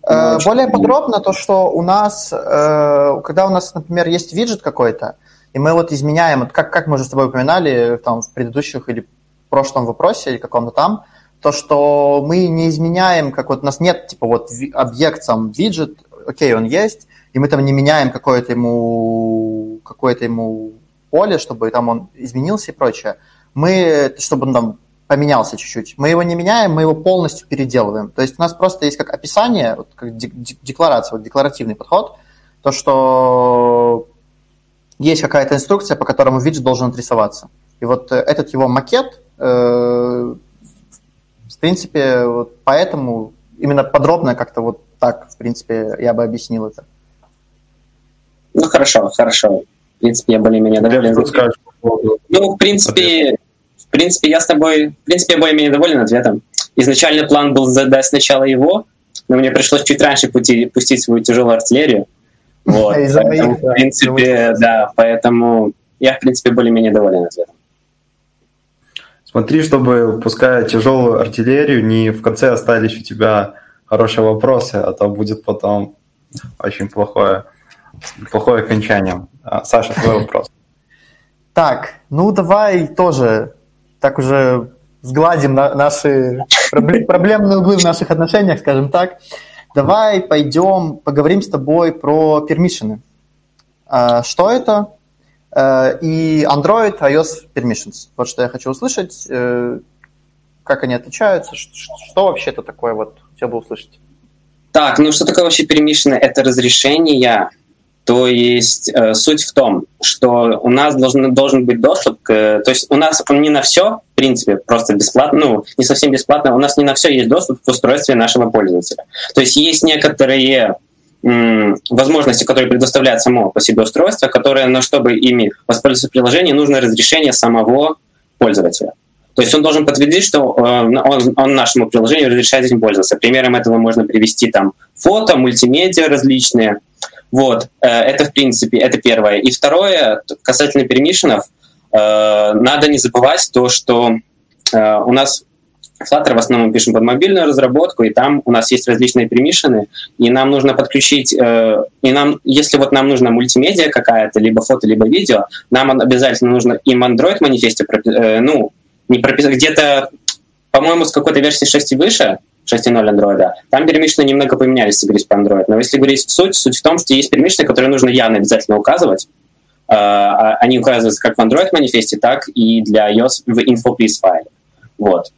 Э, более подробно то, что у нас, э, когда у нас, например, есть виджет какой-то, и мы вот изменяем, как, как мы уже с тобой упоминали там, в предыдущих или прошлом вопросе, или каком-то там, то, что мы не изменяем, как вот у нас нет, типа, вот объект, сам виджет, окей, он есть, и мы там не меняем какое-то ему, какое-то ему поле, чтобы там он изменился и прочее. Мы, чтобы он там поменялся чуть-чуть. Мы его не меняем, мы его полностью переделываем. То есть у нас просто есть как описание, вот как декларация, вот декларативный подход, то, что есть какая-то инструкция, по которому виджет должен отрисоваться. И вот э, этот его макет, э, в принципе, вот поэтому именно подробно как-то вот так, в принципе, я бы объяснил это. Ну, хорошо, хорошо. В принципе, я более-менее доволен. Ну, в принципе, в принципе, я с тобой, в принципе, я более-менее доволен ответом. Изначально план был задать сначала его, но мне пришлось чуть раньше пути, пустить свою тяжелую артиллерию. Вот, поэтому, в принципе, да, поэтому я, в принципе, более-менее доволен ответом. Смотри, чтобы, пуская тяжелую артиллерию, не в конце остались у тебя хорошие вопросы, а то будет потом очень плохое, плохое окончание. А, Саша, твой вопрос. Так, ну давай тоже так уже сгладим наши проблемные углы в наших отношениях, скажем так. Давай пойдем поговорим с тобой про пермишины. Что это? Э, и Android, iOS permissions. Вот что я хочу услышать. Э, как они отличаются? Что вообще это такое? Вот хотел бы услышать. Так, ну что такое вообще пермишины? Это разрешение то есть э, суть в том, что у нас должен, должен быть доступ к... То есть у нас он не на все, в принципе, просто бесплатно, ну, не совсем бесплатно, у нас не на все есть доступ к устройству нашего пользователя. То есть есть некоторые возможности, которые предоставляет само по себе устройство, которые, но чтобы ими воспользоваться приложением, нужно разрешение самого пользователя. То есть он должен подтвердить, что э, он, он нашему приложению разрешает этим пользоваться. Примером этого можно привести там фото, мультимедиа различные, вот, э, это, в принципе, это первое. И второе, касательно пермишенов, э, надо не забывать то, что э, у нас Flutter в основном пишем под мобильную разработку, и там у нас есть различные пермишины, и нам нужно подключить, и нам, если вот нам нужна мультимедиа какая-то, либо фото, либо видео, нам обязательно нужно им Android манифесте, ну, не прописать, где-то, по-моему, с какой-то версии 6 и выше, 6.0 Android. Там перемешаны немного поменялись, если говорить по Android. Но если говорить в суть, суть в том, что есть перемешаны, которые нужно явно обязательно указывать. А, а они указываются как в Android манифесте, так и для iOS в InfoPlease файле. Вот.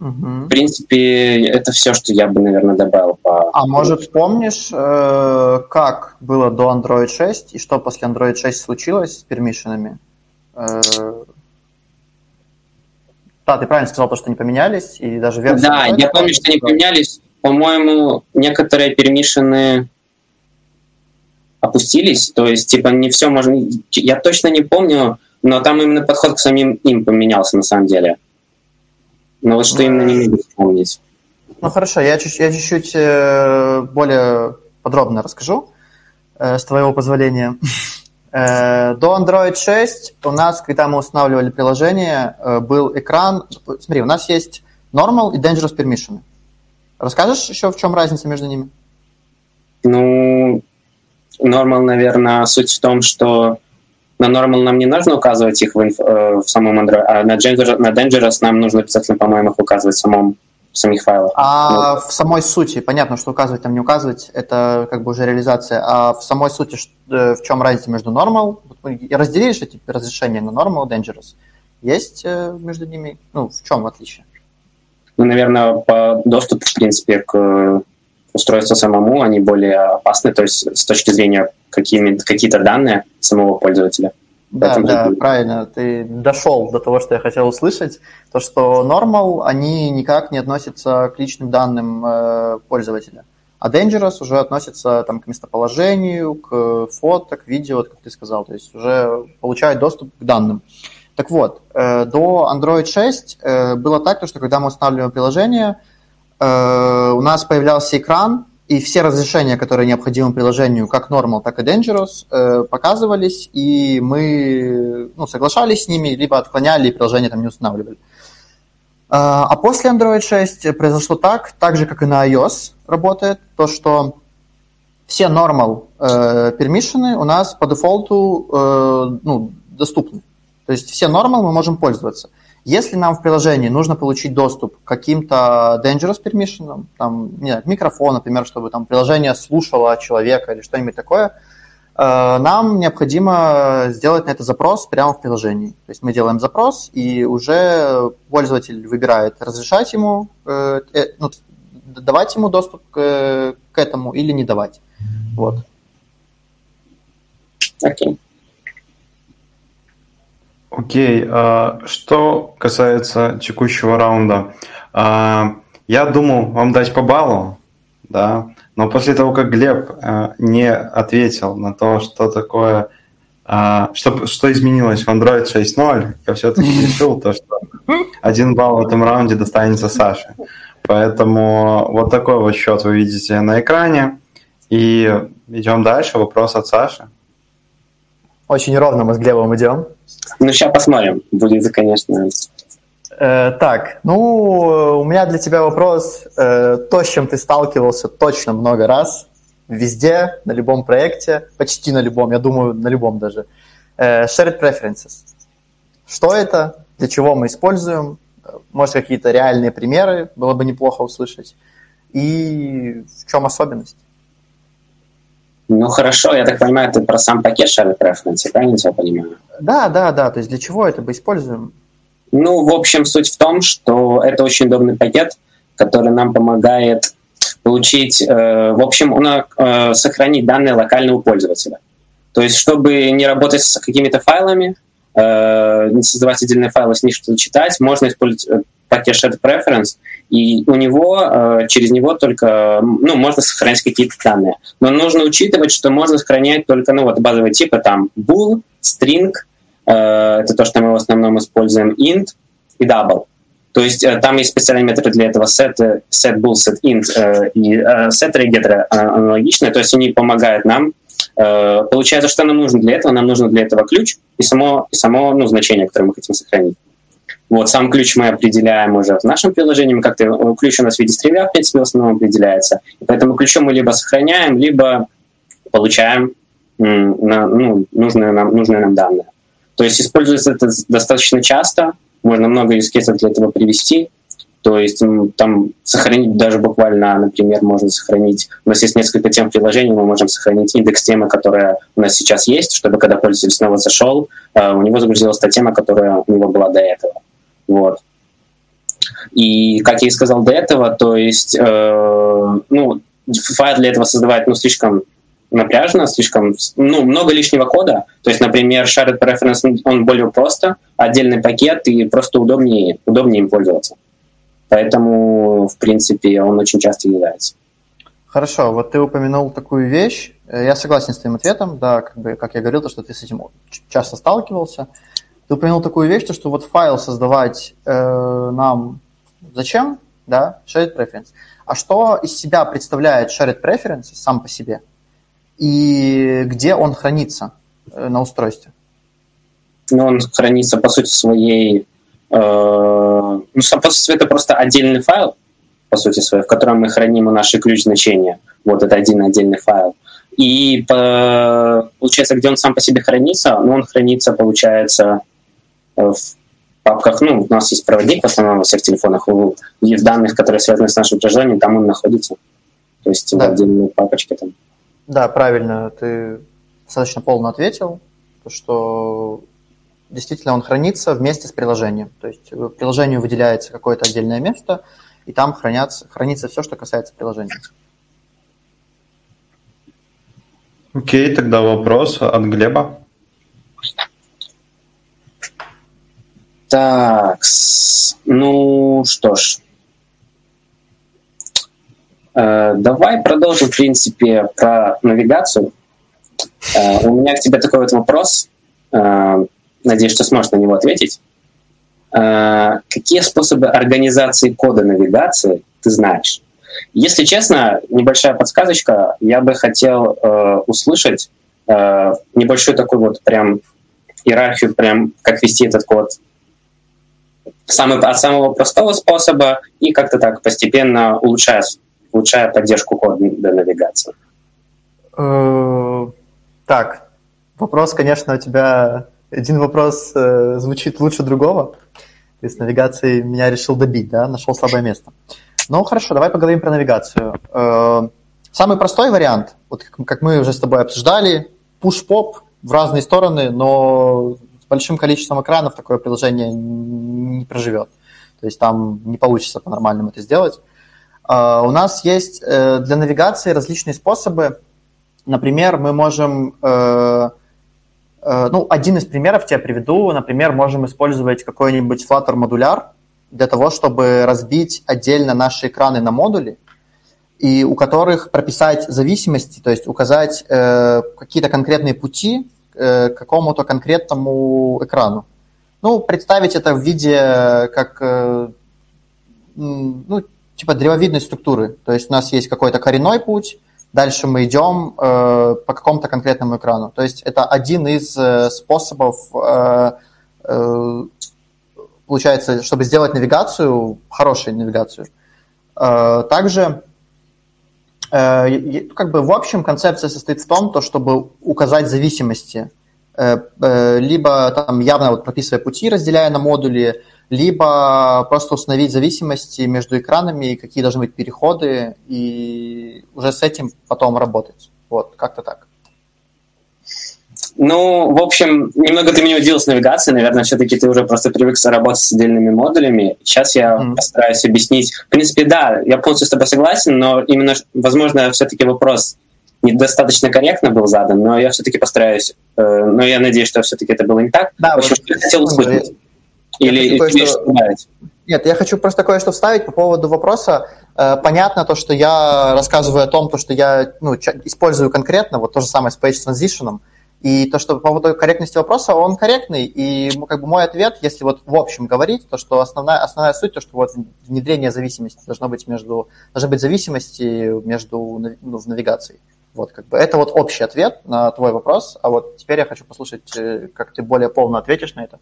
Угу. В принципе, это все, что я бы, наверное, добавил по... А может, помнишь, э, как было до Android 6 и что после Android 6 случилось с пермишинами? Да, ты правильно сказал, то, что не поменялись, и даже версия... Да, я помню, что они поменялись. По-моему, некоторые перемешаны... опустились, то есть, типа, не все можно... Я точно не помню, но там именно подход к самим им поменялся на самом деле. Но вот что именно не могу вспомнить. Ну хорошо, я чуть-чуть, я чуть-чуть э, более подробно расскажу, э, с твоего позволения. Э, до Android 6 у нас, когда мы устанавливали приложение, был экран... Смотри, у нас есть Normal и Dangerous Permission. Расскажешь еще, в чем разница между ними? Ну, Normal, наверное, суть в том, что на Normal нам не нужно указывать их в, инф, в самом Android, а на Dangerous, на Dangerous нам нужно обязательно, по-моему, их указывать в самом самих файлах. А ну. в самой сути, понятно, что указывать там не указывать, это как бы уже реализация, а в самой сути э, в чем разница между normal, разделишь эти разрешения на normal и dangerous? Есть э, между ними, ну, в чем отличие? Ну, наверное, по доступу, в принципе, к устройству самому они более опасны, то есть с точки зрения какие-то данные самого пользователя. Да, да, правильно. Ты дошел до того, что я хотел услышать. То, что normal, они никак не относятся к личным данным э, пользователя. А Dangerous уже относится там, к местоположению, к фото, к видео, как ты сказал. То есть уже получают доступ к данным. Так вот, э, до Android 6 э, было так, что когда мы устанавливаем приложение, э, у нас появлялся экран, и все разрешения, которые необходимы приложению, как Normal, так и Dangerous, э, показывались, и мы ну, соглашались с ними, либо отклоняли, и приложение там не устанавливали. А, а после Android 6 произошло так, так же, как и на iOS работает, то, что все normal э, permission у нас по дефолту э, ну, доступны. То есть все normal мы можем пользоваться. Если нам в приложении нужно получить доступ к каким-то dangerous permission, там, не знаю, микрофон, например, чтобы там приложение слушало человека или что-нибудь такое, э, нам необходимо сделать на это запрос прямо в приложении. То есть мы делаем запрос, и уже пользователь выбирает, разрешать ему, э, э, ну, давать ему доступ к, к этому или не давать. Вот. Окей. Okay. Окей, а, что касается текущего раунда, а, я думал вам дать по баллу, да, но после того, как Глеб а, не ответил на то, что такое, что, что изменилось в Android 6.0, я все-таки решил то, что один балл в этом раунде достанется Саше. Поэтому вот такой вот счет вы видите на экране. И идем дальше. Вопрос от Саши. Очень ровно мы с Глебом идем. Ну, сейчас посмотрим. Будет, конечно... Э, так, ну, у меня для тебя вопрос. Э, то, с чем ты сталкивался точно много раз, везде, на любом проекте, почти на любом, я думаю, на любом даже. Э, shared Preferences. Что это? Для чего мы используем? Может, какие-то реальные примеры было бы неплохо услышать. И в чем особенность? Ну хорошо, я так понимаю, ты про сам пакет Shared Preference, правильно я понимаю? Да, да, да. То есть для чего это мы используем? Ну, в общем, суть в том, что это очень удобный пакет, который нам помогает получить, э, в общем, он, э, сохранить данные локального пользователя. То есть, чтобы не работать с какими-то файлами, э, не создавать отдельные файлы, с них что-то читать, можно использовать э, пакет Shared Preference, и у него, э, через него только, ну, можно сохранять какие-то данные. Но нужно учитывать, что можно сохранять только, ну, вот базовые типы, там, bool, string, э, это то, что мы в основном используем, int и double. То есть э, там есть специальные методы для этого set, set bool, set int и set regetter аналогичные, то есть они помогают нам. Получается, что нам нужно для этого? Нам нужно для этого ключ и само, и само ну, значение, которое мы хотим сохранить. Вот, сам ключ мы определяем уже в нашем приложении, как-то э, ключ у нас в виде стриля, в принципе, в основном определяется. И поэтому ключом мы либо сохраняем, либо получаем на, ну, нужные, нам, нужные нам данные. То есть используется это достаточно часто, можно много юзкейсов для этого привести. То есть там сохранить даже буквально, например, можно сохранить, у нас есть несколько тем приложений, мы можем сохранить индекс темы, которая у нас сейчас есть, чтобы когда пользователь снова зашел, э, у него загрузилась та тема, которая у него была до этого. Вот. И, как я и сказал до этого, то есть, э, ну, файл для этого создавать, ну, слишком напряжно, слишком, ну, много лишнего кода. То есть, например, shared preference, он более просто, отдельный пакет, и просто удобнее, удобнее им пользоваться. Поэтому, в принципе, он очень часто является. Хорошо, вот ты упомянул такую вещь, Э, я согласен с твоим ответом, да, как, бы, как я говорил, то, что ты с этим часто сталкивался. Ты упомянул такую вещь, то, что вот файл создавать э, нам зачем, да, shared preference. А что из себя представляет shared preference сам по себе? И где он хранится э, на устройстве? Ну, он хранится, по сути, своей... Э, ну, сам по сути, это просто отдельный файл, по сути своей, в котором мы храним наши ключ-значения. Вот это один отдельный файл. И по, получается, где он сам по себе хранится, ну, он хранится, получается, в папках, ну, у нас есть проводник в основном во всех телефонах, и в данных, которые связаны с нашим приложением, там он находится. То есть да. в отдельной папочке там. Да, правильно, ты достаточно полно ответил, что действительно он хранится вместе с приложением. То есть приложению выделяется какое-то отдельное место, и там хранятся, хранится все, что касается приложения. Окей, тогда вопрос от Глеба. Так, ну что ж. Э, давай продолжим, в принципе, про навигацию. Э, у меня к тебе такой вот вопрос. Э, надеюсь, что сможешь на него ответить. Какие способы организации кода навигации ты знаешь? Если честно, небольшая подсказочка, я бы хотел услышать небольшую такую вот прям иерархию, прям как вести этот код самый, от самого простого способа и как-то так постепенно улучшая, улучшая поддержку кода навигации. Э, так, вопрос, конечно, у тебя один вопрос э, звучит лучше другого. Ты с навигацией меня решил добить, да? Нашел слабое место. Ну, хорошо, давай поговорим про навигацию. Э, самый простой вариант, вот как мы уже с тобой обсуждали, push-pop в разные стороны, но большим количеством экранов такое приложение не проживет. То есть там не получится по-нормальному это сделать. Э, у нас есть э, для навигации различные способы. Например, мы можем ну, один из примеров я приведу. Например, можем использовать какой-нибудь Flutter модуляр, для того, чтобы разбить отдельно наши экраны на модули, и у которых прописать зависимости, то есть указать э, какие-то конкретные пути э, к какому-то конкретному экрану. Ну, представить это в виде как, э, ну, типа древовидной структуры. То есть у нас есть какой-то коренной путь, дальше мы идем э, по какому-то конкретному экрану. То есть это один из э, способов э, э, получается, чтобы сделать навигацию, хорошую навигацию. Э, также, э, как бы в общем, концепция состоит в том, то, чтобы указать зависимости, э, либо там явно вот прописывая пути, разделяя на модули, либо просто установить зависимости между экранами, какие должны быть переходы, и уже с этим потом работать. Вот, как-то так. Ну, в общем, немного ты меня удивил с навигацией. Наверное, все-таки ты уже просто привык работать с отдельными модулями. Сейчас я mm. постараюсь объяснить. В принципе, да, я полностью с тобой согласен, но именно, возможно, все-таки вопрос недостаточно корректно был задан, но я все-таки постараюсь. Э, но я надеюсь, что все-таки это было не так. Да, в общем, вот, я хотел услышать. Или тебе что добавить? Нет, я хочу просто кое-что вставить по поводу вопроса. Э, понятно то, что я рассказываю о том, то, что я ну, использую конкретно, вот то же самое с Page Transition, и то, что по поводу корректности вопроса, он корректный, и как бы мой ответ, если вот в общем говорить, то что основная, основная суть, то что вот внедрение зависимости должно быть между, должны быть зависимости между ну, в навигации. Вот, как бы это вот общий ответ на твой вопрос, а вот теперь я хочу послушать, э, как ты более полно ответишь на это.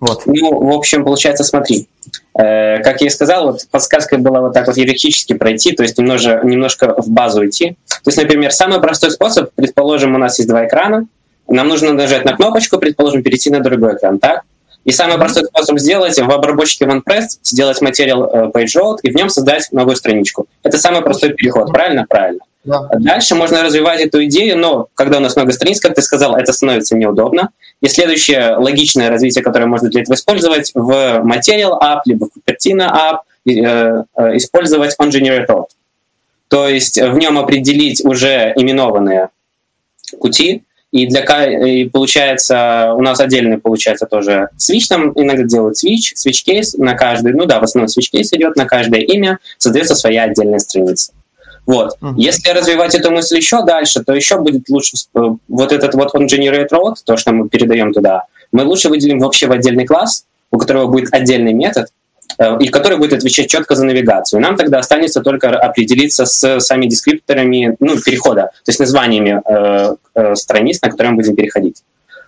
Вот. Ну, в общем, получается, смотри, э, как я и сказал, вот подсказка была вот так вот иерархически пройти, то есть немножко, немножко в базу идти. То есть, например, самый простой способ, предположим, у нас есть два экрана, нам нужно нажать на кнопочку, предположим, перейти на другой экран, так? И самый простой способ сделать в обработчике OnePress, сделать материал э, page load и в нем создать новую страничку. Это самый простой переход, правильно? Правильно. Да. Дальше можно развивать эту идею, но когда у нас много страниц, как ты сказал, это становится неудобно. И следующее логичное развитие, которое можно для этого использовать, в Material App, либо в Cupertino App, э, э, использовать OnGenerator. То есть в нем определить уже именованные пути, и для и получается, у нас отдельный получается тоже switch, там иногда делают switch case на каждый, ну да, в основном case идет, на каждое имя создается своя отдельная страница. Вот. Mm-hmm. Если развивать эту мысль еще дальше, то еще будет лучше вот этот вот он generate road, то, что мы передаем туда, мы лучше выделим вообще в отдельный класс, у которого будет отдельный метод, э, и который будет отвечать четко за навигацию. Нам тогда останется только определиться с сами дескрипторами ну, перехода, то есть названиями э, э, страниц, на которые мы будем переходить.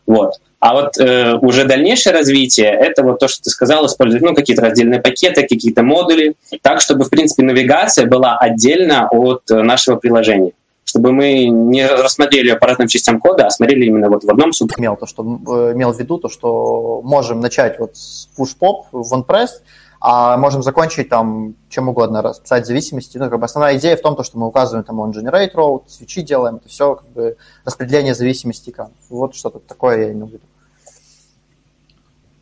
Вот. А вот э, уже дальнейшее развитие — это вот то, что ты сказал, использовать ну, какие-то раздельные пакеты, какие-то модули, так, чтобы, в принципе, навигация была отдельно от нашего приложения чтобы мы не рассмотрели по разным частям кода, а смотрели именно вот в одном суд. Имел, то, что, э, имел в виду то, что можем начать вот с push-pop в OnPress, а можем закончить там чем угодно, расписать зависимости. Ну, как бы основная идея в том, то, что мы указываем там on generate road, свечи делаем, это все как бы распределение зависимости. Вот что-то такое я имел в виду.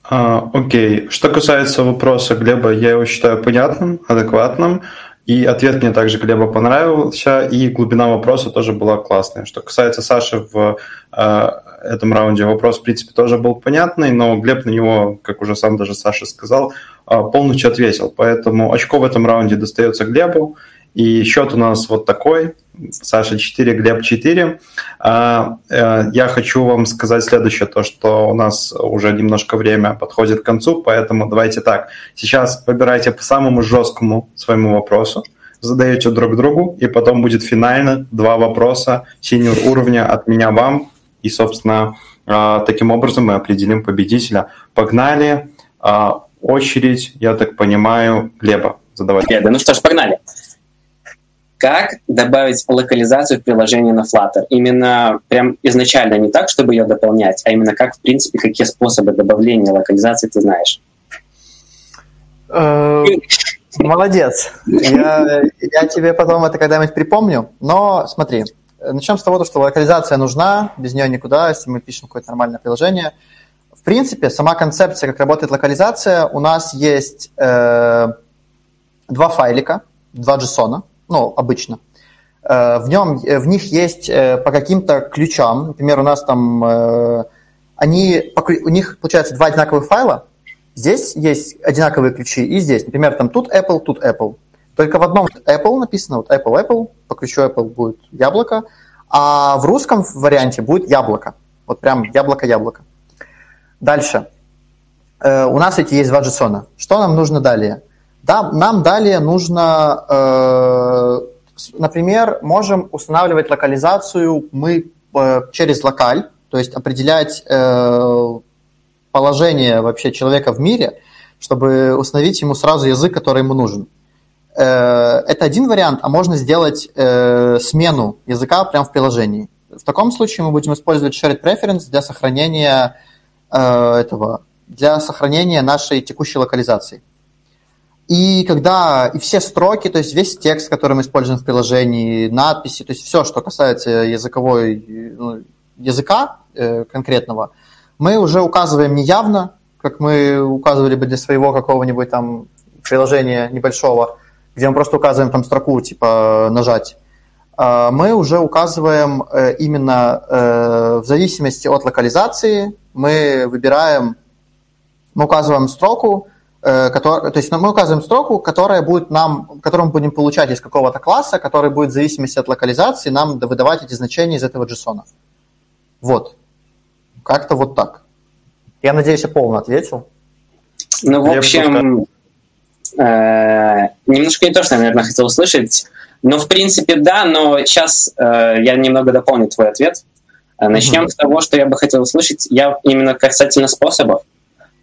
А, окей. Что касается вопроса Глеба, я его считаю понятным, адекватным. И ответ мне также Глеба понравился, и глубина вопроса тоже была классная. Что касается Саши в э, этом раунде, вопрос, в принципе, тоже был понятный, но Глеб на него, как уже сам даже Саша сказал, э, полностью ответил. Поэтому очко в этом раунде достается Глебу. И счет у нас вот такой. Саша 4, Глеб 4. А, э, я хочу вам сказать следующее, то, что у нас уже немножко время подходит к концу, поэтому давайте так. Сейчас выбирайте по самому жесткому своему вопросу, задаете друг другу, и потом будет финально два вопроса синьор уровня от меня вам. И, собственно, а, таким образом мы определим победителя. Погнали. А, очередь, я так понимаю, Глеба задавать. Глеба, ну что ж, погнали. Как добавить локализацию в приложение на Flutter? Именно прям изначально не так, чтобы ее дополнять, а именно как, в принципе, какие способы добавления локализации ты знаешь? Э, молодец. Я, я тебе потом это когда-нибудь припомню. Но смотри, начнем с того, что локализация нужна, без нее никуда, если мы пишем какое-то нормальное приложение. В принципе, сама концепция, как работает локализация, у нас есть э, два файлика, два JSON, ну, обычно. Э, в, нем, э, в них есть э, по каким-то ключам, например, у нас там, они, у них получается два одинаковых файла, здесь есть одинаковые ключи, и здесь, например, там тут Apple, тут Apple. Только в одном Apple написано, вот Apple, Apple, по ключу Apple будет яблоко, а в русском варианте будет яблоко. Вот прям яблоко-яблоко. Дальше. У нас эти есть два JSON. Что нам нужно далее? Да, нам далее нужно, э, например, можем устанавливать локализацию мы э, через локаль, то есть определять э, положение вообще человека в мире, чтобы установить ему сразу язык, который ему нужен. Э, это один вариант, а можно сделать э, смену языка прямо в приложении. В таком случае мы будем использовать shared preference для сохранения э, этого, для сохранения нашей текущей локализации. И когда и все строки, то есть весь текст, который мы используем в приложении, надписи, то есть все, что касается языковой, ну, языка э, конкретного, мы уже указываем не явно, как мы указывали бы для своего какого-нибудь там приложения небольшого, где мы просто указываем там строку, типа нажать. А мы уже указываем э, именно э, в зависимости от локализации, мы выбираем, мы указываем строку, который, то есть мы указываем строку, которая будет нам, которую мы будем получать из какого-то класса, который будет в зависимости от локализации нам выдавать эти значения из этого JSON. Вот. Как-то вот так. Я надеюсь, я полно ответил. Ну, в общем, э, немножко не то, что я, наверное, хотел услышать. Но, в принципе, да, но сейчас э, я немного дополню твой ответ. Э, начнем mm-hmm. с того, что я бы хотел услышать. Я именно касательно способов.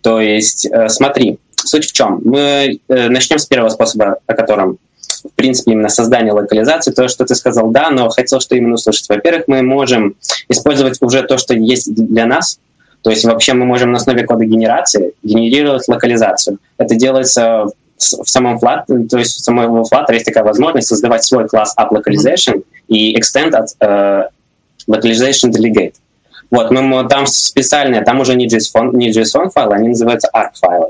То есть, э, смотри, Суть в чем? Мы э, начнем с первого способа, о котором, в принципе, именно создание локализации, то, что ты сказал, да, но хотел что именно услышать. Во-первых, мы можем использовать уже то, что есть для нас, то есть вообще мы можем на основе кода генерации генерировать локализацию. Это делается в самом Flutter, то есть в самом Flutter есть такая возможность создавать свой класс App Localization и extend от uh, Localization Delegate. Вот, мы, там специальные, там уже не JSON, не JSON файлы, они называются ARC файлы.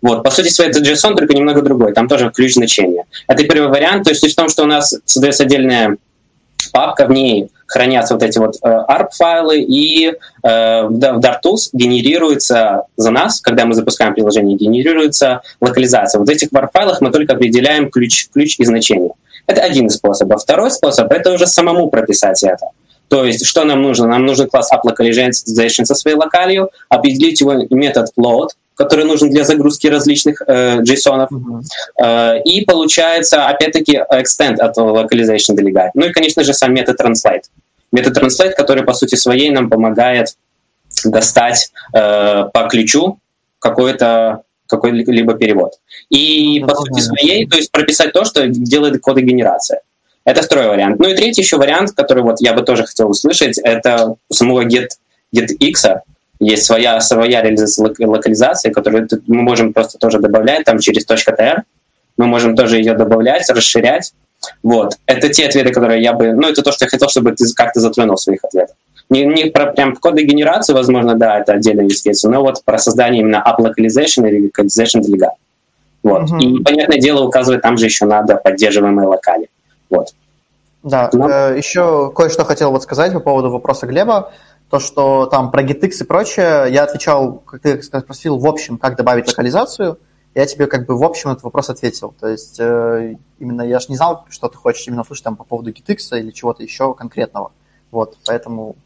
Вот, по сути своей, это JSON, только немного другой. Там тоже ключ значения. Это первый вариант. То есть суть в том, что у нас создается отдельная папка, в ней хранятся вот эти вот э, ARP-файлы, и э, в DartTools генерируется за нас, когда мы запускаем приложение, генерируется локализация. Вот в этих ARP-файлах мы только определяем ключ, ключ и значение. Это один из способов. Второй способ — это уже самому прописать это. То есть, что нам нужно? Нам нужен класс AppLocalization со своей локалью, определить его метод load, который нужен для загрузки различных э, JSON. Mm-hmm. Э, и получается, опять-таки, extend от localization delegate. Ну и, конечно же, сам метод translate. Метод translate, который, по сути своей, нам помогает достать э, по ключу какой-то какой-либо перевод. И mm-hmm. по сути своей, то есть прописать то, что делает кодогенерация. Это второй вариант. Ну и третий еще вариант, который вот я бы тоже хотел услышать, это у самого get, getX есть своя, своя локализация, которую мы можем просто тоже добавлять там через .tr. Мы можем тоже ее добавлять, расширять. Вот. Это те ответы, которые я бы... Ну, это то, что я хотел, чтобы ты как-то затронул в своих ответах. Не, не про прям кодогенерацию, возможно, да, это отдельная use но вот про создание именно app localization или localization делегат. Вот. Mm-hmm. И, понятное дело, указывать там же еще надо поддерживаемые локали. Вот. Да, Но... э, еще кое-что хотел вот сказать по поводу вопроса Глеба. То, что там про GitX и прочее, я отвечал, как ты спросил, в общем, как добавить локализацию, я тебе как бы в общем этот вопрос ответил. То есть э, именно я же не знал, что ты хочешь именно слышать там по поводу GitX или чего-то еще конкретного. Вот, поэтому,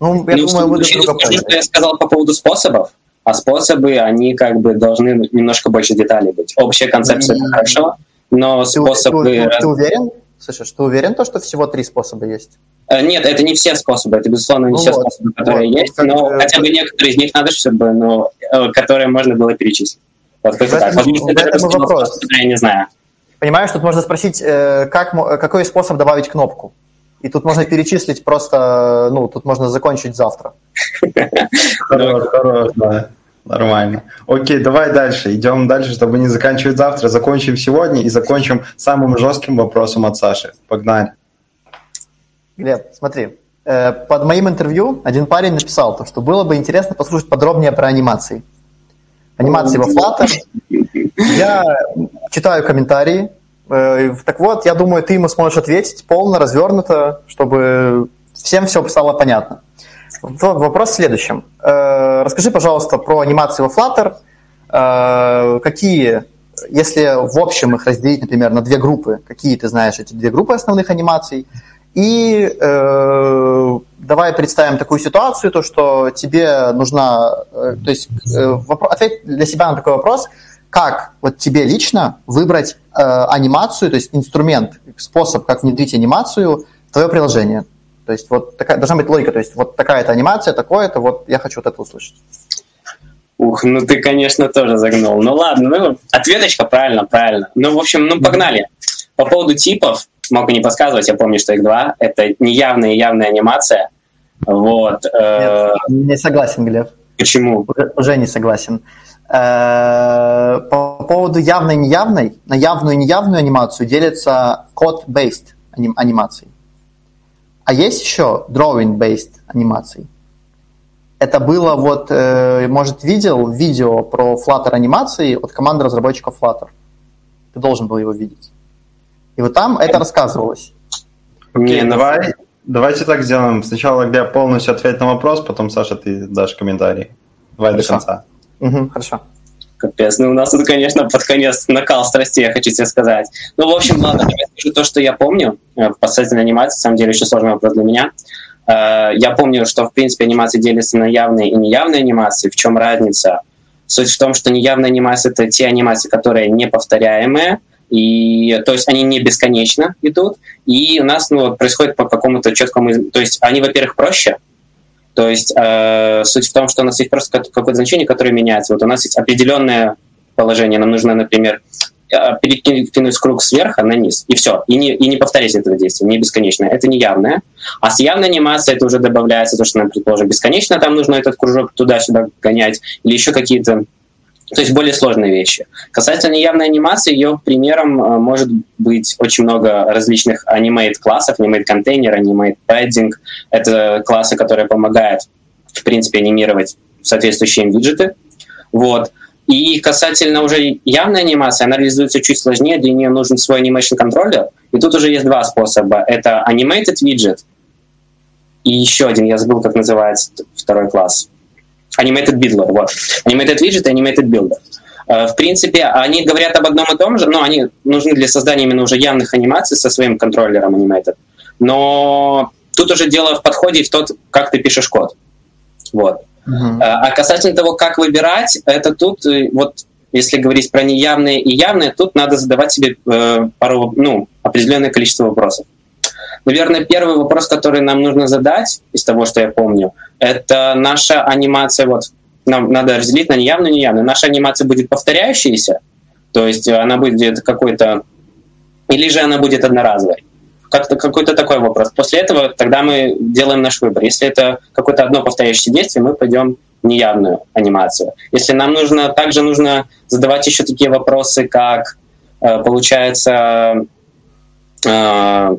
ну, я ну, думаю, вы друг друга поняли. Я сказал по поводу способов, а способы, они как бы должны немножко больше деталей быть. Общая концепция – это хорошо, но ты, способы... Ты, ты, ты уверен? Слышишь, ты уверен, то, что всего три способа есть? Э, нет, это не все способы, это, безусловно, не ну все вот, способы, которые вот, есть, но как... хотя бы некоторые из них надо, чтобы, ну, э, которые можно было перечислить. Вот как так. Возможно, это вопрос. Способ, я не знаю. Понимаешь, тут можно спросить, э, как, какой способ добавить кнопку? И тут можно перечислить просто, ну, тут можно закончить завтра. Хорош, хорош, да. Нормально. Окей, давай дальше. Идем дальше, чтобы не заканчивать завтра. Закончим сегодня и закончим самым жестким вопросом от Саши. Погнали. Глеб, смотри. Э, под моим интервью один парень написал, что было бы интересно послушать подробнее про анимации. Анимации во Flutter. Я читаю комментарии. Э, так вот, я думаю, ты ему сможешь ответить полно, развернуто, чтобы всем все стало понятно. Вопрос в следующем. Э, расскажи, пожалуйста, про анимации во Flutter. Какие, если в общем их разделить, например, на две группы, какие ты знаешь эти две группы основных анимаций? И э, давай представим такую ситуацию, то что тебе нужна, э, то есть э, вопрос, ответь для себя на такой вопрос, как вот тебе лично выбрать э, анимацию, то есть инструмент, способ, как внедрить анимацию в твое приложение. То есть вот такая, должна быть логика, то есть вот такая-то анимация, такое-то, вот я хочу вот это услышать. Ух, ну ты, конечно, тоже загнул. Ну ладно, ну, ответочка, правильно, правильно. Ну, в общем, ну погнали. По поводу типов, могу не подсказывать, я помню, что их два. Это неявная и явная анимация. Вот. Э, Нет, не согласен, Глеб. Почему? Уже, уже не согласен. Э, по поводу явной и неявной, на явную и неявную анимацию делится код-based анимации. А есть еще drawing-based анимации. Это было вот, э, может, видел видео про Flutter анимации от команды разработчиков Flutter. Ты должен был его видеть. И вот там это рассказывалось. Окей, okay, давай, давайте так сделаем. Сначала я полностью ответить на вопрос, потом, Саша, ты дашь комментарий. Давай хорошо. до конца. Угу, хорошо. Капец, ну у нас тут, конечно, под конец накал страстей, я хочу тебе сказать. Ну, в общем, ладно, я скажу то, что я помню э, последней анимации, на самом деле, еще сложный вопрос для меня. Э, я помню, что, в принципе, анимации делятся на явные и неявные анимации. В чем разница? Суть в том, что неявные анимации — это те анимации, которые неповторяемые, и, то есть они не бесконечно идут, и у нас ну, происходит по какому-то четкому... То есть они, во-первых, проще, то есть э, суть в том, что у нас есть просто какое-то значение, которое меняется. Вот у нас есть определенное положение. Нам нужно, например, э, перекинуть круг сверху на низ, и все. И не, и не повторять этого действия, не бесконечно. Это не явное. А с явной анимацией это уже добавляется то, что нам, предположим, бесконечно там нужно этот кружок туда-сюда гонять, или еще какие-то то есть более сложные вещи. Касательно явной анимации, ее примером э, может быть очень много различных animate классов, animate контейнер, animate padding. Это классы, которые помогают, в принципе, анимировать соответствующие виджеты. Вот. И касательно уже явной анимации, она реализуется чуть сложнее, для нее нужен свой animation контроллер. И тут уже есть два способа. Это animated widget и еще один, я забыл, как называется второй класс. Animated Builder, вот. Animated Widget и Animated Builder. в принципе, они говорят об одном и том же, но они нужны для создания именно уже явных анимаций со своим контроллером Animated. Но тут уже дело в подходе и в тот, как ты пишешь код. Вот. Uh-huh. А касательно того, как выбирать, это тут, вот если говорить про неявные и явные, тут надо задавать себе э, пару, ну, определенное количество вопросов. Наверное, первый вопрос, который нам нужно задать, из того, что я помню, это наша анимация, вот, нам надо разделить на неявную и неявную. Наша анимация будет повторяющаяся, то есть она будет какой-то... Или же она будет одноразовой. Как-то какой-то такой вопрос. После этого тогда мы делаем наш выбор. Если это какое-то одно повторяющееся действие, мы пойдем неявную анимацию. Если нам нужно, также нужно задавать еще такие вопросы, как э, получается, э,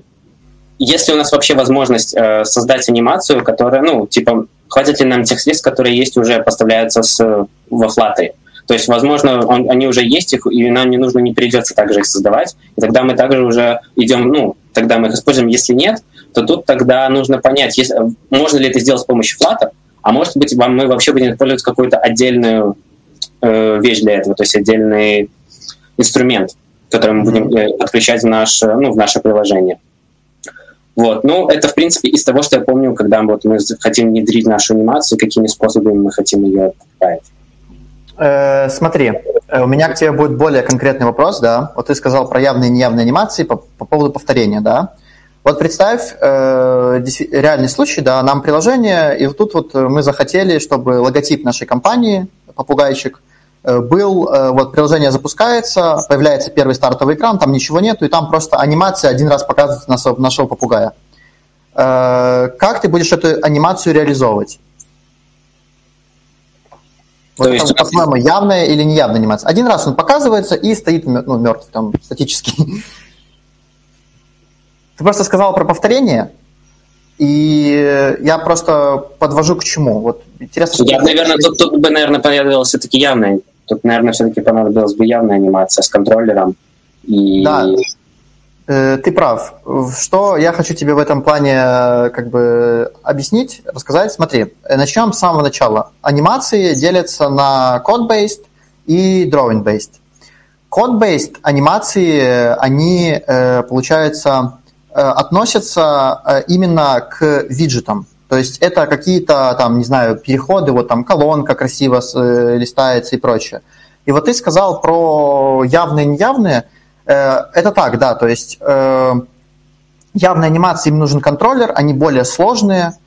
есть ли у нас вообще возможность э, создать анимацию, которая, ну, типа, хватит ли нам тех средств, которые есть уже поставляются с, во флаты. То есть, возможно, он, они уже есть, их, и нам не нужно, не придется также их создавать. И тогда мы также уже идем, ну, тогда мы их используем. Если нет, то тут тогда нужно понять, если, можно ли это сделать с помощью флата, а может быть, вам мы вообще будем использовать какую-то отдельную э, вещь для этого, то есть отдельный инструмент, который мы будем э, подключать в наше, ну, в наше приложение. Вот. Ну, это, в принципе, из того, что я помню, когда вот мы хотим внедрить нашу анимацию, какими способами мы хотим ее отправить. Э, смотри, э, у меня к тебе будет более конкретный вопрос, да. Вот ты сказал про явные и неявные анимации по, по поводу повторения, да. Вот представь э, реальный случай, да, нам приложение, и вот тут вот мы захотели, чтобы логотип нашей компании, попугайчик, был, э, вот приложение запускается, появляется первый стартовый экран, там ничего нету, и там просто анимация один раз показывает нашего, нашего попугая. Э, как ты будешь эту анимацию реализовывать? Вот То есть, по-твоему, явная или неявная анимация? Один раз он показывается и стоит ну, мертв, там, статически. Ты просто сказал про повторение, и я просто подвожу к чему. Вот интересно, я, наверное, тут, тут бы, наверное, понадобилась все-таки явная. Тут, наверное, все-таки понадобилась бы явная анимация с контроллером. И... Да, э, ты прав. Что я хочу тебе в этом плане э, как бы объяснить, рассказать? Смотри, начнем с самого начала. Анимации делятся на code-based и drawing-based. Code-based анимации, они, э, получается, Э, относятся э, именно к виджетам. То есть это какие-то там, не знаю, переходы, вот там колонка красиво э, листается и прочее. И вот ты сказал про явные и неявные. Это так, да, то есть явные анимации им нужен контроллер, они более сложные,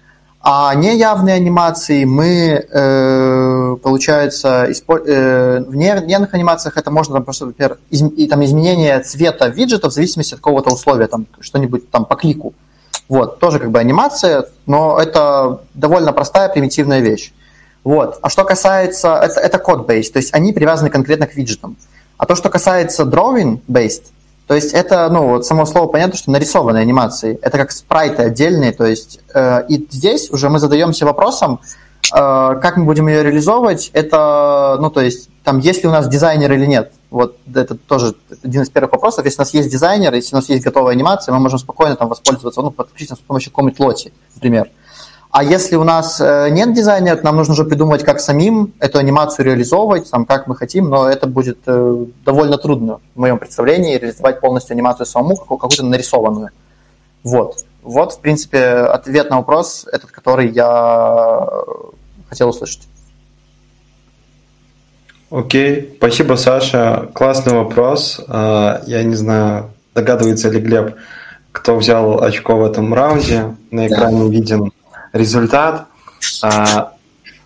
а неявные анимации мы, э, получается, э, в нервных анимациях это можно, там, просто, например, и, там, изменение цвета виджета в зависимости от какого-то условия, там, что-нибудь там по клику. Вот, тоже как бы анимация, но это довольно простая, примитивная вещь. Вот. А что касается, это, это код-based, то есть они привязаны конкретно к виджетам. А то, что касается drawing-based, то есть это, ну, вот само слово понятно, что нарисованные анимации. Это как спрайты отдельные. То есть э, и здесь уже мы задаемся вопросом, э, как мы будем ее реализовывать. Это, ну, то есть там, есть ли у нас дизайнер или нет. Вот это тоже один из первых вопросов. Если у нас есть дизайнер, если у нас есть готовая анимация, мы можем спокойно там воспользоваться, ну, подключиться с помощью какой-нибудь лоти, например. А если у нас э, нет дизайнера, нам нужно уже придумать, как самим эту анимацию реализовывать, там, как мы хотим, но это будет э, довольно трудно в моем представлении, реализовать полностью анимацию самому, какую-то нарисованную. Вот. Вот, в принципе, ответ на вопрос, этот, который я хотел услышать. Окей, спасибо, Саша. Классный вопрос. А, я не знаю, догадывается ли Глеб, кто взял очко в этом раунде. На экране да. виден результат. А,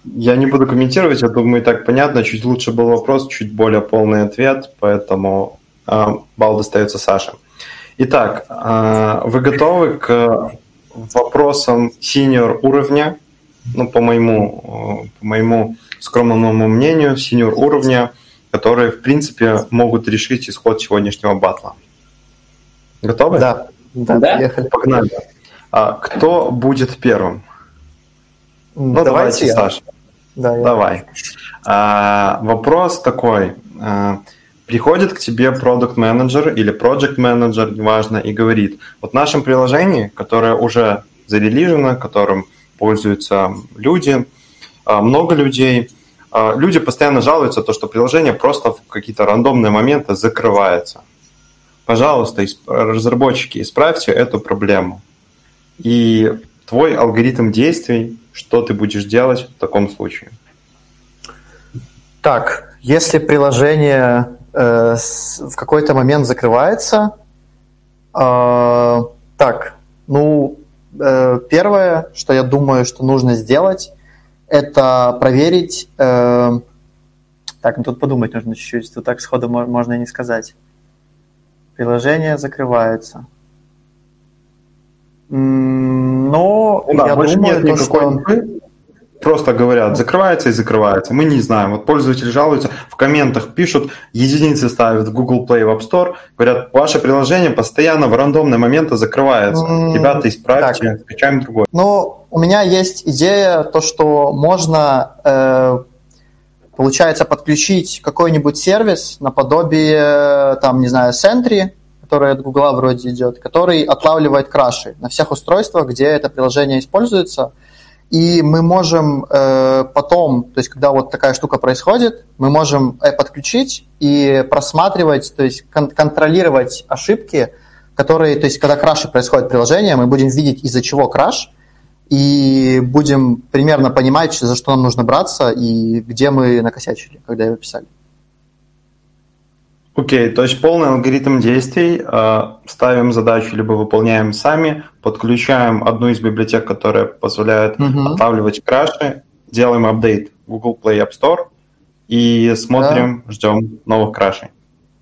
я не буду комментировать, я думаю, и так понятно. Чуть лучше был вопрос, чуть более полный ответ, поэтому а, балл достается Саше. Итак, вы готовы к вопросам синьор уровня? Ну, по моему, по моему скромному мнению, синьор уровня, которые, в принципе, могут решить исход сегодняшнего батла. Готовы? Да. Да, да? Погнали. А, кто будет первым? Ну, давайте, давайте Саша. Да, Давай. А, вопрос такой. А, приходит к тебе продукт менеджер или project менеджер, неважно, и говорит, вот в нашем приложении, которое уже зарелижено, которым пользуются люди, много людей, а, люди постоянно жалуются, то, что приложение просто в какие-то рандомные моменты закрывается. Пожалуйста, разработчики, исправьте эту проблему. И твой алгоритм действий, что ты будешь делать в таком случае? Так, если приложение э, в какой-то момент закрывается, э, так, ну, э, первое, что я думаю, что нужно сделать, это проверить... Э, так, ну тут подумать нужно чуть-чуть, тут так сходу можно и не сказать. Приложение закрывается. Но ну, да, я думаю, то, что... Просто говорят, закрывается и закрывается. Мы не знаем. Вот пользователи жалуются, в комментах пишут, единицы ставят в Google Play, в App Store, говорят, ваше приложение постоянно в рандомные моменты закрывается. Ребята, исправьте, так. скачаем другое. Ну, у меня есть идея, то, что можно, э, получается, подключить какой-нибудь сервис наподобие, там, не знаю, Sentry, который от Гугла вроде идет, который отлавливает краши на всех устройствах, где это приложение используется. И мы можем э, потом, то есть когда вот такая штука происходит, мы можем э, подключить и просматривать, то есть кон- контролировать ошибки, которые, то есть когда краши происходят приложения, мы будем видеть из-за чего краш, и будем примерно понимать, за что нам нужно браться и где мы накосячили, когда его писали. Окей, okay, то есть полный алгоритм действий. Э, ставим задачу, либо выполняем сами, подключаем одну из библиотек, которая позволяет uh-huh. отлавливать краши, делаем апдейт Google Play App Store и смотрим, да. ждем новых крашей.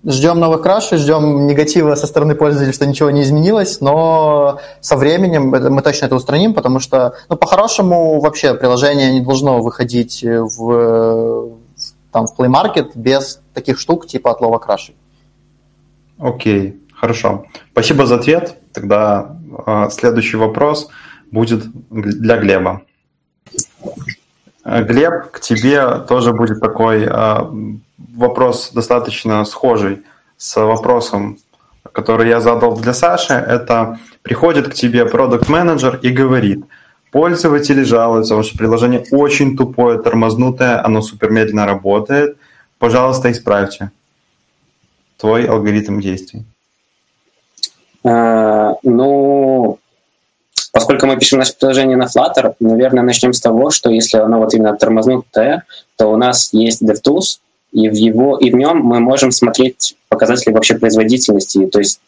Ждем новых крашей, ждем негатива со стороны пользователей, что ничего не изменилось, но со временем мы точно это устраним, потому что, ну, по-хорошему, вообще приложение не должно выходить в там в Play Market без таких штук типа отлова крашей. Окей, хорошо. Спасибо за ответ. Тогда э, следующий вопрос будет для Глеба. Глеб, к тебе тоже будет такой э, вопрос достаточно схожий с вопросом, который я задал для Саши. Это приходит к тебе продукт менеджер и говорит – Пользователи жалуются, ваше приложение очень тупое, тормознутое, оно супер медленно работает. Пожалуйста, исправьте. Твой алгоритм действий. А, ну, поскольку мы пишем наше приложение на Flutter, наверное, начнем с того, что если оно вот именно тормознутое, то у нас есть DevTools, и в, его, и в нем мы можем смотреть показатели вообще производительности. То есть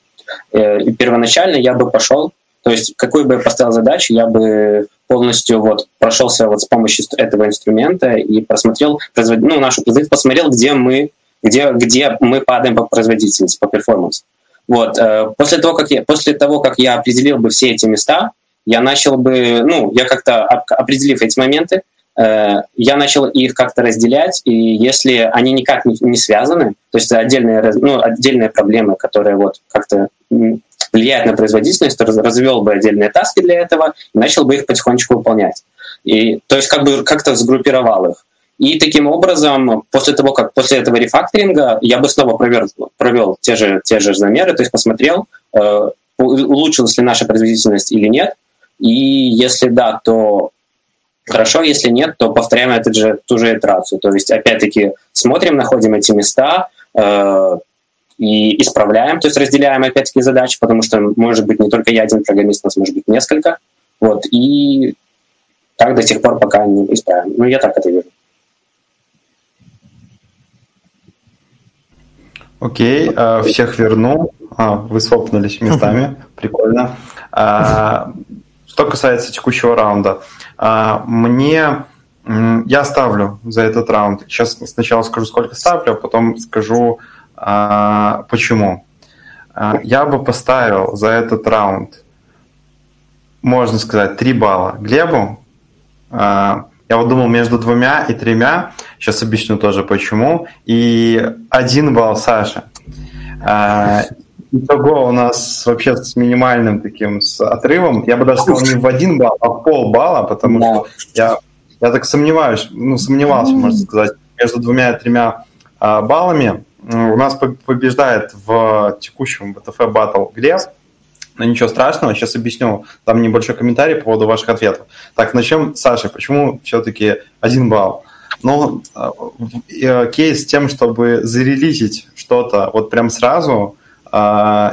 э, первоначально я бы пошел, то есть какую бы я поставил задачу, я бы полностью вот прошелся вот с помощью этого инструмента и просмотрел ну, нашу производительность, посмотрел, где мы, где, где мы падаем по производительности, по перформансу. Вот. Э, после того, как я, после того, как я определил бы все эти места, я начал бы, ну, я как-то определив эти моменты, я начал их как-то разделять, и если они никак не, связаны, то есть отдельные, ну, отдельные проблемы, которые вот как-то влияет на производительность, то развел бы отдельные таски для этого и начал бы их потихонечку выполнять. И, то есть как бы как-то сгруппировал их. И таким образом, после того, как после этого рефакторинга, я бы снова провел, провел те, же, те же замеры, то есть посмотрел, э, улучшилась ли наша производительность или нет. И если да, то хорошо, если нет, то повторяем эту же, ту же итерацию. То есть, опять-таки, смотрим, находим эти места, э, и исправляем, то есть разделяем опять-таки задачи, потому что может быть не только я один программист, у нас может быть несколько. Вот, и так до тех пор, пока не исправим. Ну, я так это вижу. Окей, okay, всех верну. А, вы свопнулись местами, прикольно. А, что касается текущего раунда, а, мне я ставлю за этот раунд. Сейчас сначала скажу, сколько ставлю, а потом скажу, а, почему? А, я бы поставил за этот раунд, можно сказать, 3 балла Глебу. Я вот думал между двумя и тремя. Сейчас объясню тоже почему. И один балл Саша. Итого у нас вообще с минимальным таким с отрывом. Я бы даже сказал не в один балл, а в полбалла, потому да. что я, я так сомневаюсь, ну, сомневался, можно сказать, между двумя и тремя а, баллами у нас побеждает в текущем BTF Battle Глеб, но ничего страшного, сейчас объясню. Там небольшой комментарий по поводу ваших ответов. Так, начнем с Саши. Почему все-таки один балл? Ну, кейс с тем, чтобы зарелизить что-то вот прям сразу,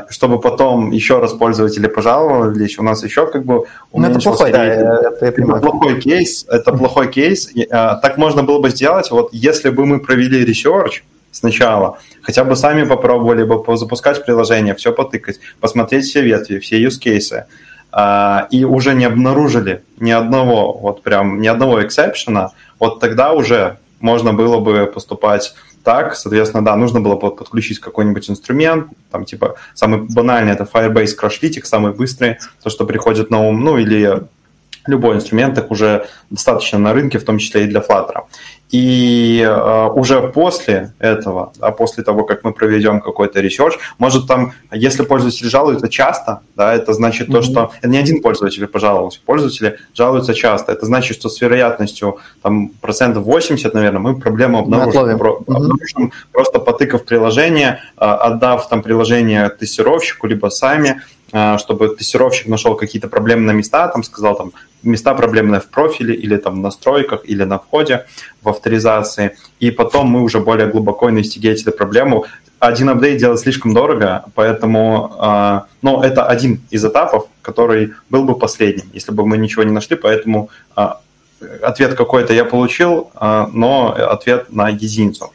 чтобы потом еще раз пользователи пожаловались, у нас еще как бы ну, это плохой, да, это, плохой кейс, это плохой кейс. Так можно было бы сделать, вот если бы мы провели research, сначала. Хотя бы сами попробовали бы запускать приложение, все потыкать, посмотреть все ветви, все use cases а, и уже не обнаружили ни одного, вот прям ни одного эксепшена, вот тогда уже можно было бы поступать так, соответственно, да, нужно было подключить какой-нибудь инструмент, там типа самый банальный это Firebase Crashlytics, самый быстрый, то, что приходит на ум, ну или любой инструмент, их уже достаточно на рынке, в том числе и для Flutter. И э, уже после этого, да, после того, как мы проведем какой-то research, может там, если пользователи жалуются часто, да, это значит mm-hmm. то, что это не один пользователь пожаловался, пользователи жалуются часто. Это значит, что с вероятностью там процентов 80, наверное, мы проблему обнаружим. Про, mm-hmm. обнаружим просто потыкав приложение, э, отдав там приложение тестировщику, либо сами, чтобы тестировщик нашел какие-то проблемы на места, там сказал там места проблемные в профиле или там в настройках или на входе в авторизации, и потом мы уже более глубоко инвестигейтили проблему. Один апдейт делать слишком дорого, поэтому э, ну, это один из этапов, который был бы последним, если бы мы ничего не нашли, поэтому э, ответ какой-то я получил, но ответ на единицу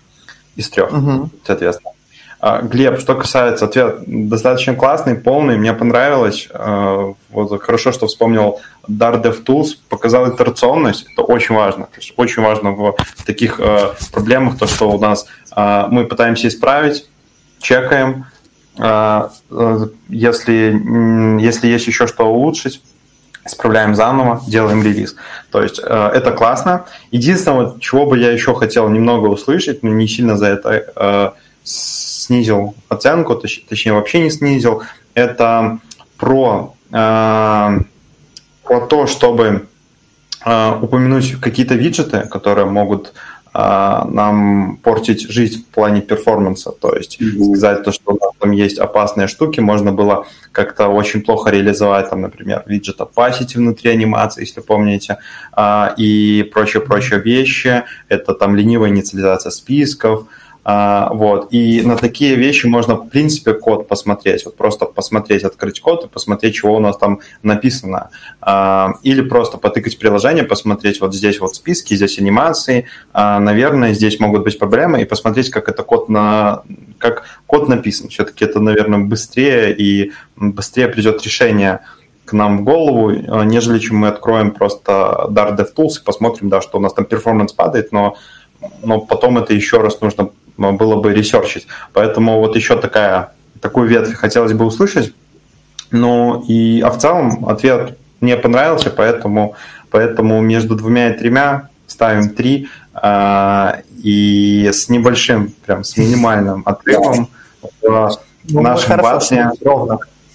из трех, угу. соответственно. А, Глеб, что касается ответа, достаточно классный, полный, мне понравилось. А, вот хорошо, что вспомнил Dar DevTools, показал итерационность, это очень важно. То есть очень важно в таких а, проблемах, то, что у нас мы пытаемся исправить, чекаем, если, если есть еще что улучшить, исправляем заново, делаем релиз. То есть это классно. Единственное, чего бы я еще хотел немного услышать, но не сильно за это снизил оценку, точ, точнее вообще не снизил, это про, э, про то, чтобы э, упомянуть какие-то виджеты, которые могут э, нам портить жизнь в плане перформанса. То есть mm-hmm. сказать то, что там есть опасные штуки, можно было как-то очень плохо реализовать, там, например, виджет opacity внутри анимации, если помните, э, и прочие-прочие вещи. Это там ленивая инициализация списков, а, вот. И на такие вещи можно, в принципе, код посмотреть. Вот просто посмотреть, открыть код и посмотреть, чего у нас там написано. А, или просто потыкать приложение, посмотреть вот здесь вот списки, здесь анимации. А, наверное, здесь могут быть проблемы. И посмотреть, как это код на как код написан. Все-таки это, наверное, быстрее и быстрее придет решение к нам в голову, нежели чем мы откроем просто Dart DevTools и посмотрим, да, что у нас там перформанс падает, но, но потом это еще раз нужно было бы ресерчить. Поэтому вот еще такая, такую ветвь хотелось бы услышать. Ну и, а в целом ответ мне понравился, поэтому, поэтому между двумя и тремя ставим три а, и с небольшим, прям с минимальным отрывом в ну, нашем батле.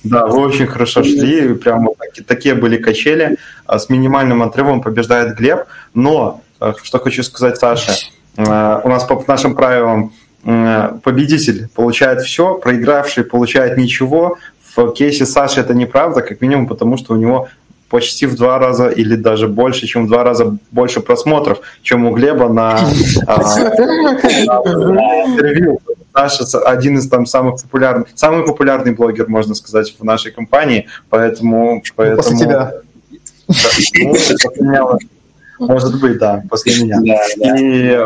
Да, вы очень хорошо шли, прям такие, такие были качели. А с минимальным отрывом побеждает Глеб. Но, э, что хочу сказать Саше, Э, у нас по нашим правилам э, победитель получает все, проигравший получает ничего. В кейсе Саши это неправда, как минимум потому, что у него почти в два раза или даже больше, чем в два раза больше просмотров, чем у Глеба на, а, интервью. Саша один из там самых популярных, самый популярный блогер, можно сказать, в нашей компании, поэтому... поэтому После тебя. Да, может быть, да, после меня. И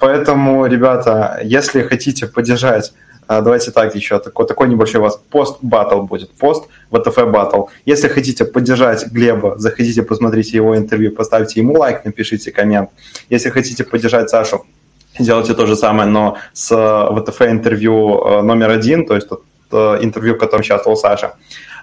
поэтому, ребята, если хотите поддержать а, Давайте так еще, такой, такой небольшой у вас пост-баттл будет, пост ВТФ баттл. Если хотите поддержать Глеба, заходите, посмотрите его интервью, поставьте ему лайк, напишите коммент. Если хотите поддержать Сашу, сделайте то же самое, но с ВТФ интервью э, номер один, то есть тот интервью, в котором участвовал Саша.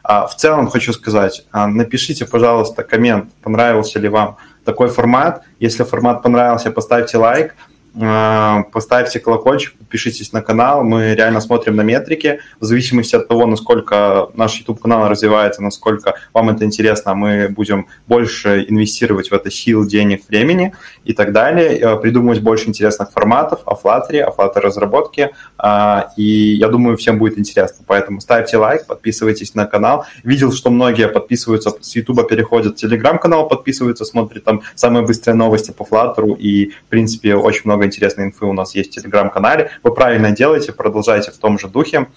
А в целом хочу сказать, а, напишите, пожалуйста, коммент, понравился ли вам такой формат. Если формат понравился, поставьте лайк. Э, поставьте колокольчик, подпишитесь на канал. Мы реально смотрим на метрики. В зависимости от того, насколько наш YouTube-канал развивается, насколько вам это интересно, мы будем больше инвестировать в это сил, денег, времени и так далее, э, придумывать больше интересных форматов о Flutter, о Flutter разработке. Э, и я думаю, всем будет интересно. Поэтому ставьте лайк, подписывайтесь на канал. Видел, что многие подписываются с YouTube, переходят в Telegram-канал, подписываются, смотрят там самые быстрые новости по Flutter. И, в принципе, очень много интересной инфы у нас есть в Телеграм-канале. Вы правильно делаете, продолжайте в том же духе.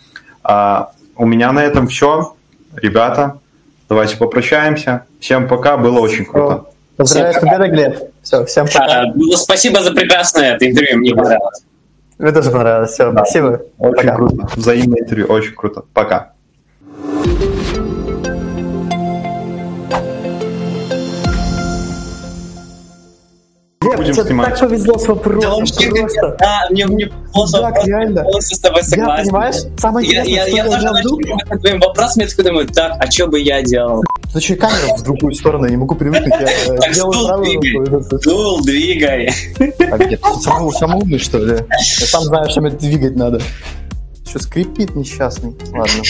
А, у меня на этом все. Ребята, давайте попрощаемся. Всем пока, было очень круто. Поздравляю с победой, Глеб. Все, всем пока. А, ну, спасибо за прекрасное это интервью, мне понравилось. Мне тоже понравилось. Все, да. спасибо. Очень пока. круто. Взаимное интервью, очень круто. Пока. Будем тебе снимать. так повезло с вопросом. Да, просто. да мне, мне просто так, реально. полностью с тобой согласен. Я, понимаешь, самое интересное, я, я, я, я даже начал твоим вопросом, я такой думаю, так, а что бы я делал? Что, камера в другую сторону, я не могу привыкнуть. Я, так стул двигай, стул двигай. А самый умный, что ли? Я сам знаю, что мне двигать надо. Что скрипит несчастный. Ладно.